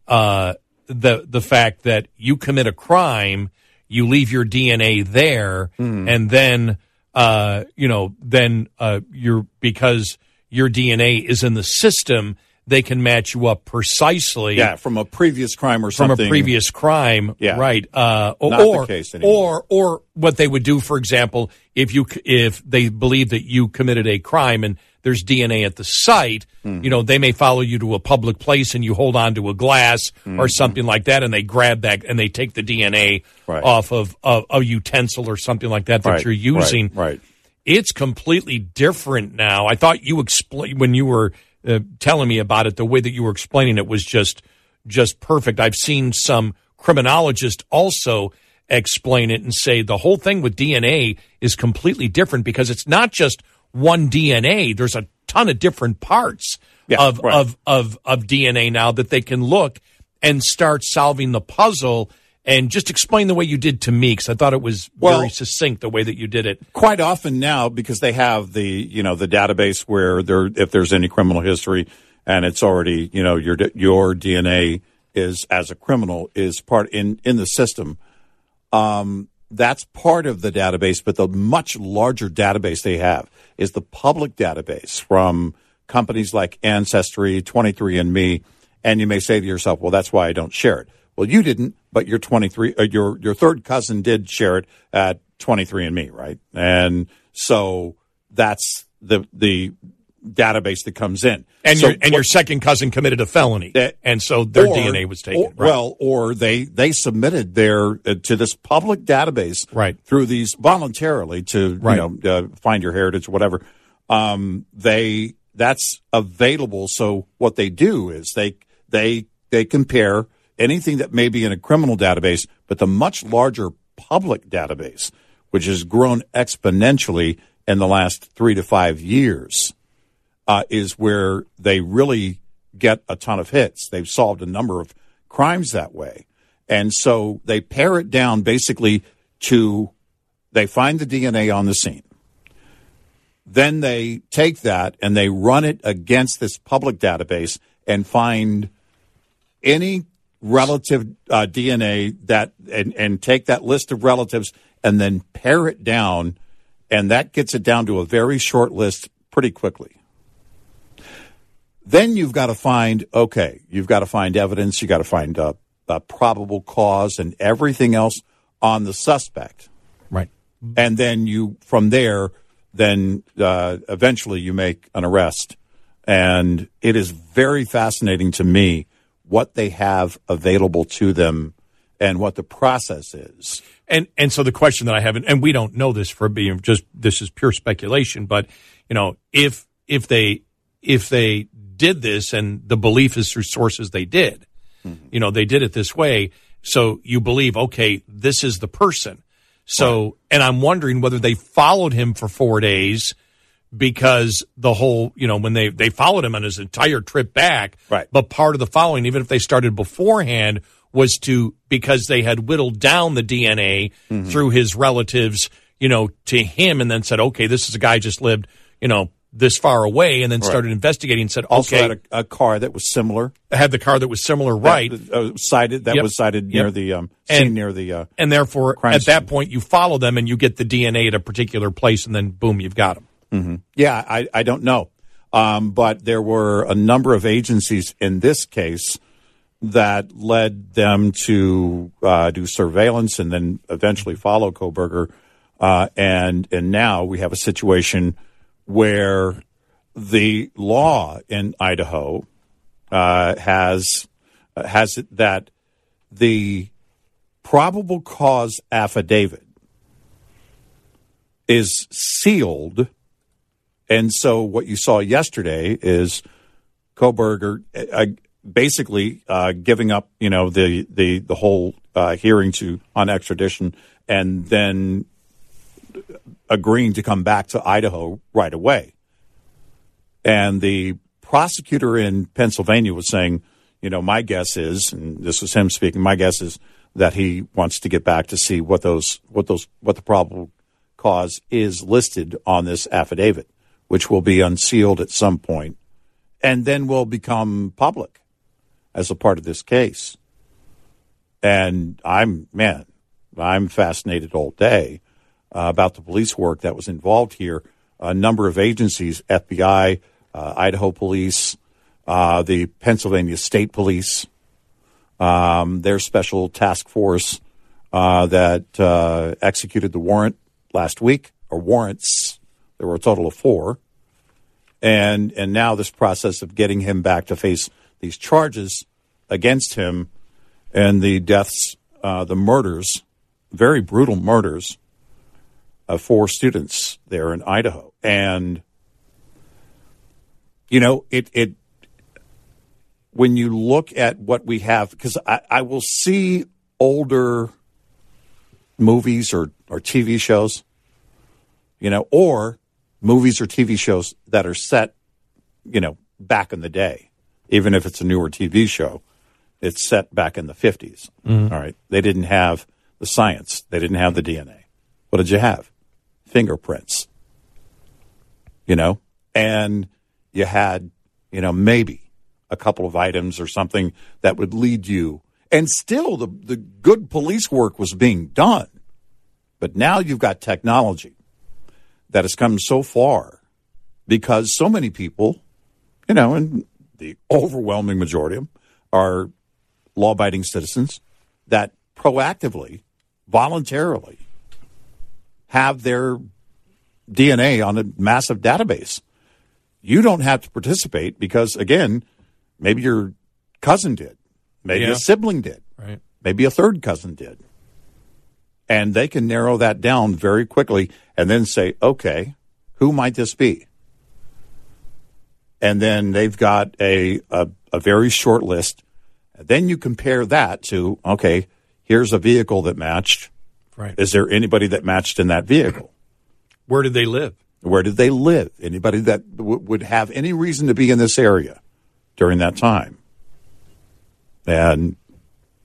[SPEAKER 2] uh, the the fact that you commit a crime, you leave your DNA there, and then uh, you know then uh, you're because your DNA is in the system, they can match you up precisely
[SPEAKER 3] Yeah, from a previous crime or something.
[SPEAKER 2] from a previous crime,
[SPEAKER 3] Yeah.
[SPEAKER 2] right? Uh, or,
[SPEAKER 3] Not the case anymore.
[SPEAKER 2] or or what they would do, for example, if you if they believe that you committed a crime and there's DNA at the site,
[SPEAKER 3] Mm-hmm.
[SPEAKER 2] you know, they may follow you to a public place and you hold on to a glass
[SPEAKER 3] Mm-hmm.
[SPEAKER 2] or something like that, and they grab that and they take the DNA
[SPEAKER 3] Right.
[SPEAKER 2] off of, of a utensil or something like that that
[SPEAKER 3] Right,
[SPEAKER 2] you're using.
[SPEAKER 3] Right. right.
[SPEAKER 2] It's completely different now. I thought you explain when you were uh, telling me about it. The way that you were explaining it was just just perfect. I've seen some criminologists also explain it and say the whole thing with DNA is completely different because it's not just one DNA. There's a ton of different parts
[SPEAKER 3] Yeah,
[SPEAKER 2] of,
[SPEAKER 3] right.
[SPEAKER 2] of of of DNA now that they can look and start solving the puzzle. And just explain the way you did to me because I thought it was
[SPEAKER 3] Well-
[SPEAKER 2] very succinct the way that you did it.
[SPEAKER 3] quite often now because they have the you know the database where there if there's any criminal history and it's already you know your your DNA is as a criminal is part in in the system um that's part of the database but the much larger database they have is the public database from companies like ancestry 23andme and you may say to yourself well that's why I don't share it well you didn't but your 23 uh, your your third cousin did share it at 23andme right and so that's the the database that comes in
[SPEAKER 2] And
[SPEAKER 3] So
[SPEAKER 2] your and your second cousin committed a felony,
[SPEAKER 3] That-
[SPEAKER 2] and so their
[SPEAKER 3] or-
[SPEAKER 2] DNA was taken.
[SPEAKER 3] or- Well, or they they submitted their uh, to this public database
[SPEAKER 2] Right.
[SPEAKER 3] through these voluntarily to
[SPEAKER 2] Right.
[SPEAKER 3] you know uh, find your heritage or whatever. Um, they that's available. So what they do is they they they compare anything that may be in a criminal database, but the much larger public database, which has grown exponentially, in the last three to five years uh, is where they really get a ton of hits. They've solved a number of crimes that way. And so they pare it down basically to they find the DNA on the scene. Then they take that and they run it against this public database and find any relative uh, DNA that and, and take that list of relatives and then pare it down, and that gets it down to a very short list pretty quickly. Then you've got to find okay, you've got to find evidence, you've got to find a, a probable cause and everything else on the suspect,
[SPEAKER 2] Right.
[SPEAKER 3] and then you from there, then uh, eventually you make an arrest, and it is very fascinating to me what they have available to them and what the process is.
[SPEAKER 2] And and so the question that I have, and and we don't know this for being just this is pure speculation, but you know, if if they if they did this and the belief is through sources they did, mm-hmm. you know, they did it this way, so you believe, okay, this is the person. So, and I'm wondering whether they followed him for four days because the whole, you know, when they they followed him on his entire trip back,
[SPEAKER 3] Right.
[SPEAKER 2] But part of the following, even if they started beforehand, was to because they had whittled down the DNA
[SPEAKER 3] Mm-hmm.
[SPEAKER 2] through his relatives, you know, to him, and then said, okay, this is a guy just lived, you know, this far away, and then started investigating and said,
[SPEAKER 3] Also had a, a car that was similar,
[SPEAKER 2] had the car that was similar, right?
[SPEAKER 3] That, uh, cited that
[SPEAKER 2] Yep.
[SPEAKER 3] was cited near
[SPEAKER 2] Yep.
[SPEAKER 3] the um,
[SPEAKER 2] And-
[SPEAKER 3] near the. Uh,
[SPEAKER 2] and therefore, at that point, you follow them and you get the DNA at a particular place, and then boom, you've got them.
[SPEAKER 3] Yeah, I, I don't know, um, but there were a number of agencies in this case that led them to uh, do surveillance and then eventually follow Kohberger, uh, and and now we have a situation where the law in Idaho uh, has uh, has it that the probable cause affidavit is sealed, and so what you saw yesterday is Kohberger uh, basically uh, giving up, you know, the the the whole uh, hearing to on extradition, and then agreeing to come back to Idaho right away. And the prosecutor in Pennsylvania was saying, you know, my guess is, and this was him speaking, my guess is that he wants to get back to see what those, what those, what the probable cause is listed on this affidavit, which will be unsealed at some point and then will become public as a part of this case. And I'm, man, I'm fascinated all day uh, about the police work that was involved here. A number of agencies, FBI, uh, Idaho Police, uh, the Pennsylvania State Police, um, their special task force uh, that uh, executed the warrant last week, or warrants. There were a total of four. And, and now this process of getting him back to face these charges against him and the deaths, uh, the murders, very brutal murders of four students there in Idaho. And, you know, it, it, when you look at what we have, because I, I will see older movies or, or TV shows, you know, or movies or TV shows that are set, you know, back in the day, even if it's a newer TV show, it's set back in the 50s. Mm-hmm. All right. They didn't have the science, they didn't have the DNA. What did you have? Fingerprints, you know, and you had, you know, maybe a couple of items or something that would lead you. And still, the, the good police work was being done. But now you've got technology that has come so far because so many people, you know, and the overwhelming majority of them are law abiding citizens that proactively, voluntarily have their DNA on a massive database. You don't have to participate because, again, maybe your cousin did, maybe
[SPEAKER 2] Yeah.
[SPEAKER 3] a sibling did,
[SPEAKER 2] Right.
[SPEAKER 3] maybe a third cousin did. And they can narrow that down very quickly and then say, okay, who might this be? And then they've got a, a, a very short list. Then you compare that to, okay, here's a vehicle that matched.
[SPEAKER 2] Right.
[SPEAKER 3] Is there anybody that matched in that vehicle?
[SPEAKER 2] Where did they live?
[SPEAKER 3] Where did they live? Anybody that w- would have any reason to be in this area during that time? And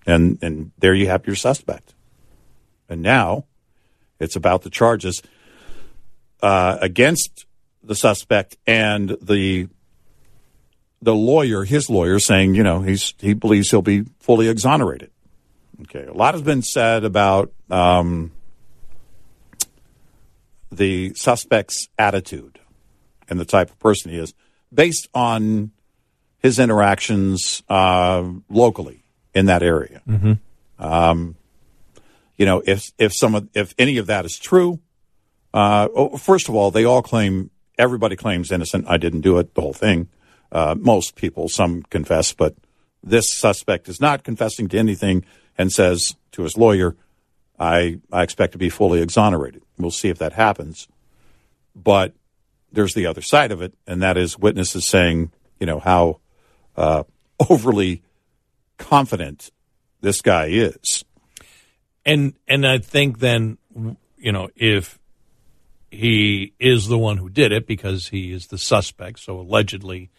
[SPEAKER 3] and and there you have your suspect. And now it's about the charges uh, against the suspect and the the lawyer, his lawyer, saying, you know, he's he believes he'll be fully exonerated. Okay, a lot has been said about um, the suspect's attitude and the type of person he is, based on his interactions uh, locally in that area.
[SPEAKER 2] Mm-hmm.
[SPEAKER 3] Um, you know, if if some of, if any of that is true, uh, oh, first of all, they all claim everybody claims innocent. I didn't do it. The whole thing. Uh, most people, some confess, but this suspect is not confessing to anything and says to his lawyer, "I I expect to be fully exonerated." We'll see if that happens, but there's the other side of it, and that is witnesses saying, you know, how uh, overly confident this guy is.
[SPEAKER 2] And and I think then you know if he is the one who did it because he is the suspect, so allegedly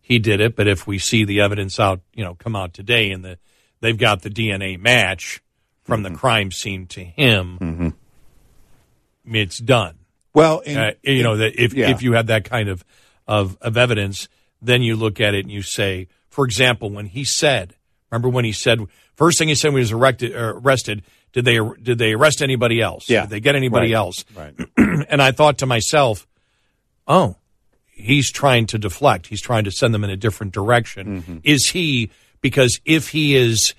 [SPEAKER 2] he did it. But if we see the evidence out, you know, come out today and the they've got the DNA match from the crime scene to him, it's done.
[SPEAKER 3] Well, in-
[SPEAKER 2] uh, you know that if
[SPEAKER 3] yeah.
[SPEAKER 2] if you have that kind of, of of evidence, then you look at it and you say, for example, when he said, remember when he said first thing he said when he was erected, uh, arrested, did they did they arrest anybody else?
[SPEAKER 3] Yeah.
[SPEAKER 2] Did they get anybody
[SPEAKER 3] Right.
[SPEAKER 2] else?
[SPEAKER 3] Right.
[SPEAKER 2] and I thought to myself, oh, he's trying to deflect. He's trying to send them in a different direction.
[SPEAKER 3] Mm-hmm.
[SPEAKER 2] Is he? Because if he is,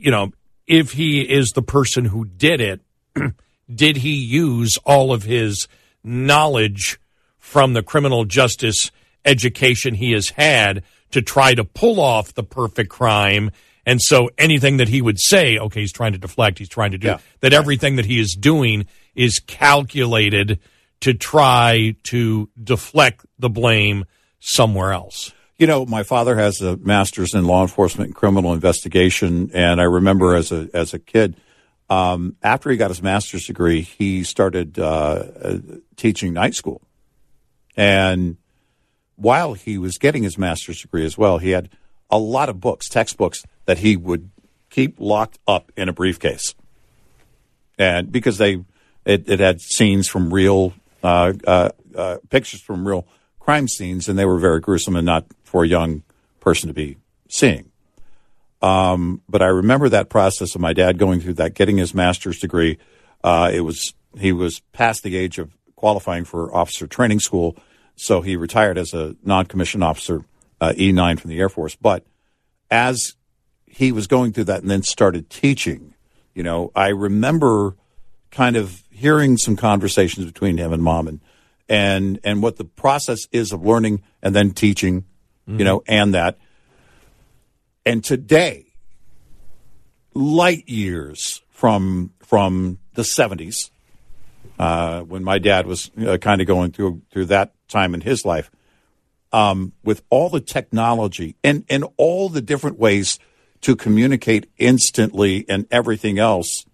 [SPEAKER 2] you know, if he is the person who did it, did he use all of his knowledge from the criminal justice education he has had to try to pull off the perfect crime? And so anything that he would say, okay, he's trying to deflect, he's trying to do
[SPEAKER 3] Yeah.
[SPEAKER 2] that everything that he is doing is calculated to try to deflect the blame somewhere else.
[SPEAKER 3] You know, my father has a master's in law enforcement and criminal investigation, and I remember as a as a kid, um, after he got his master's degree, he started uh, uh, teaching night school, and while he was getting his master's degree as well, he had a lot of books, textbooks that he would keep locked up in a briefcase, and because they it, it had scenes from real uh, uh, uh, pictures from real crime scenes, and they were very gruesome and not for a young person to be seeing. Um, but I remember that process of my dad going through that, getting his master's degree. Uh, it was he was past the age of qualifying for officer training school, so he retired as a non-commissioned officer, uh, E9 from the Air Force. But as he was going through that and then started teaching, you know, I remember kind of hearing some conversations between him and mom and and and what the process is of learning and then teaching, you know, and that. And today, light years from from the seventies, uh, when my dad was uh, kind of going through through that time in his life, um, with all the technology and and all the different ways to communicate instantly and everything else,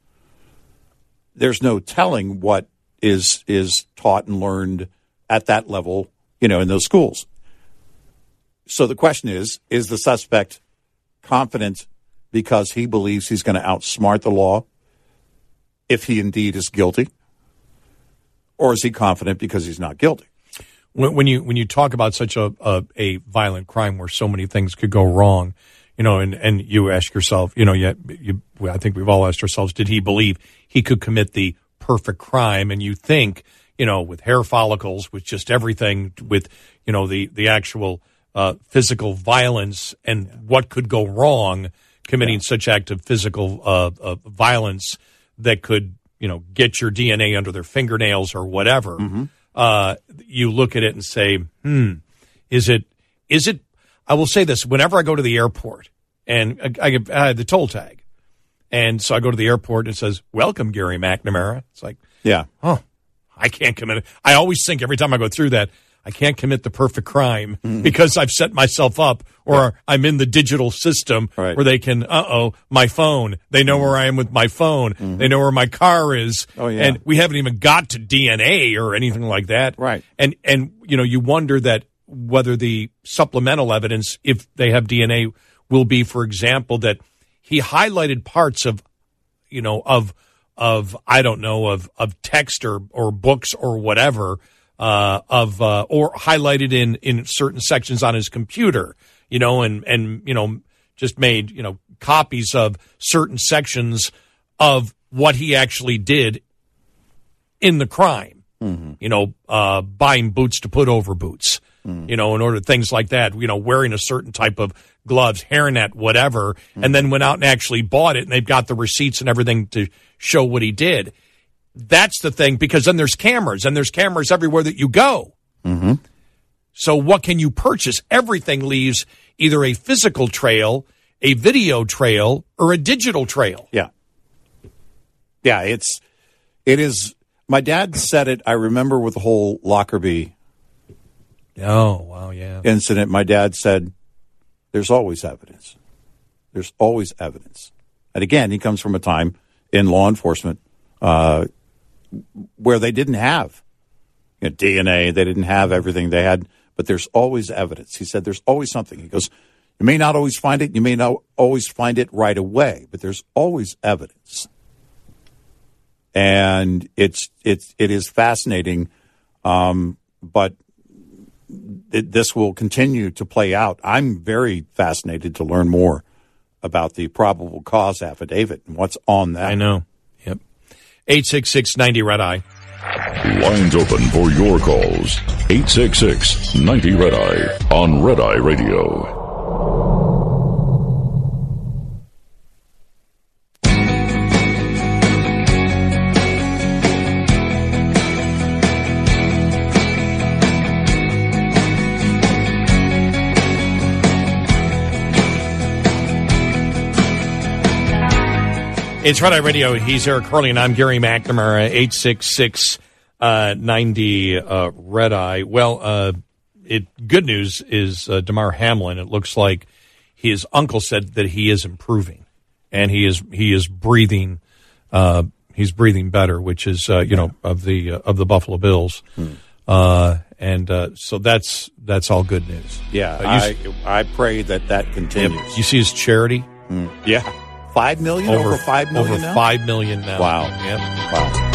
[SPEAKER 3] there's no telling what is is taught and learned at that level, you know, in those schools. So the question is: Is the suspect confident because he believes he's going to outsmart the law, if he indeed is guilty, or is he confident because he's not guilty?
[SPEAKER 2] when, you when you talk about such a, a a violent crime where so many things could go wrong, you know, and and you ask yourself, you know, yet you, I think we've all asked ourselves, did he believe he could commit the perfect crime? And you think, you know, with hair follicles, with just everything, with you know the the actual uh, physical violence and what could go wrong committing such act of physical uh, uh, violence that could you know get your DNA under their fingernails or whatever. Uh, you look at it and say, hmm, is it is it? I will say this: whenever I go to the airport and I, get- I had the toll tag, and so I go to the airport and it says, "Welcome, Gary McNamara." It's like,
[SPEAKER 3] Yeah.
[SPEAKER 2] oh, I can't commit it. I always think every time I go through that, I can't commit the perfect crime
[SPEAKER 3] Mm-hmm.
[SPEAKER 2] because I've set myself up or I'm in the digital system
[SPEAKER 3] Right.
[SPEAKER 2] where they can, uh oh, my phone. They know where I am with my phone. They know where my car is.
[SPEAKER 3] Mm-hmm. Oh, yeah.
[SPEAKER 2] And we haven't even got to DNA or anything like that.
[SPEAKER 3] Right.
[SPEAKER 2] And, and, you know, you wonder that whether the supplemental evidence, if they have DNA, will be, for example, that he highlighted parts of you know of of I don't know of of text or or books or whatever uh, of uh, or highlighted in in certain sections on his computer, you know, and and you know just made you know copies of certain sections of what he actually did in the crime. You know, uh, buying boots to put over boots. You know, in order things like that. You know, wearing a certain type of gloves, hairnet, whatever, and then went out and actually bought it, and they've got the receipts and everything to show what he did. That's the thing, because then there's cameras, and there's cameras everywhere that you go.
[SPEAKER 3] Mm-hmm.
[SPEAKER 2] So what can you purchase? Everything leaves either a physical trail, a video trail, or a digital trail.
[SPEAKER 3] Yeah. Yeah, it's it is my dad said it, I remember with the whole Lockerbie
[SPEAKER 2] Oh, wow, yeah.
[SPEAKER 3] incident, my dad said there's always evidence. There's always evidence. And again, he comes from a time in law enforcement uh, where they didn't have you know, DNA, they didn't have everything they had, but there's always evidence. He said there's always something. He goes, you may not always find it, you may not always find it right away, but there's always evidence. And it's it's it is fascinating, um, but it, this will continue to play out. I'm very fascinated to learn more about the probable cause affidavit and what's on that.
[SPEAKER 2] I know. Yep. 866 90 Red Eye.
[SPEAKER 1] Lines open for your calls. 866 90 Red Eye on Red Eye Radio.
[SPEAKER 2] It's Red Eye Radio. He's Eric Harley, and I'm Gary McNamara. 866 uh, 90 uh, Red Eye. Well, uh, it good news is uh, Damar Hamlin. It looks like his uncle said that he is improving, and he is he is breathing. Uh, he's breathing better, which is uh, you know of the uh, of the Buffalo Bills, uh, and uh, so that's that's all good news.
[SPEAKER 3] Yeah,
[SPEAKER 2] Uh, you,
[SPEAKER 3] I, I pray that that continues.
[SPEAKER 2] you see his charity
[SPEAKER 3] Yeah, five million over, five million
[SPEAKER 2] over
[SPEAKER 3] now?
[SPEAKER 2] five million now.
[SPEAKER 3] Wow.
[SPEAKER 2] Yep.
[SPEAKER 3] Wow.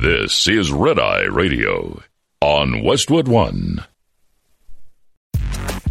[SPEAKER 1] This is Red Eye Radio on Westwood One.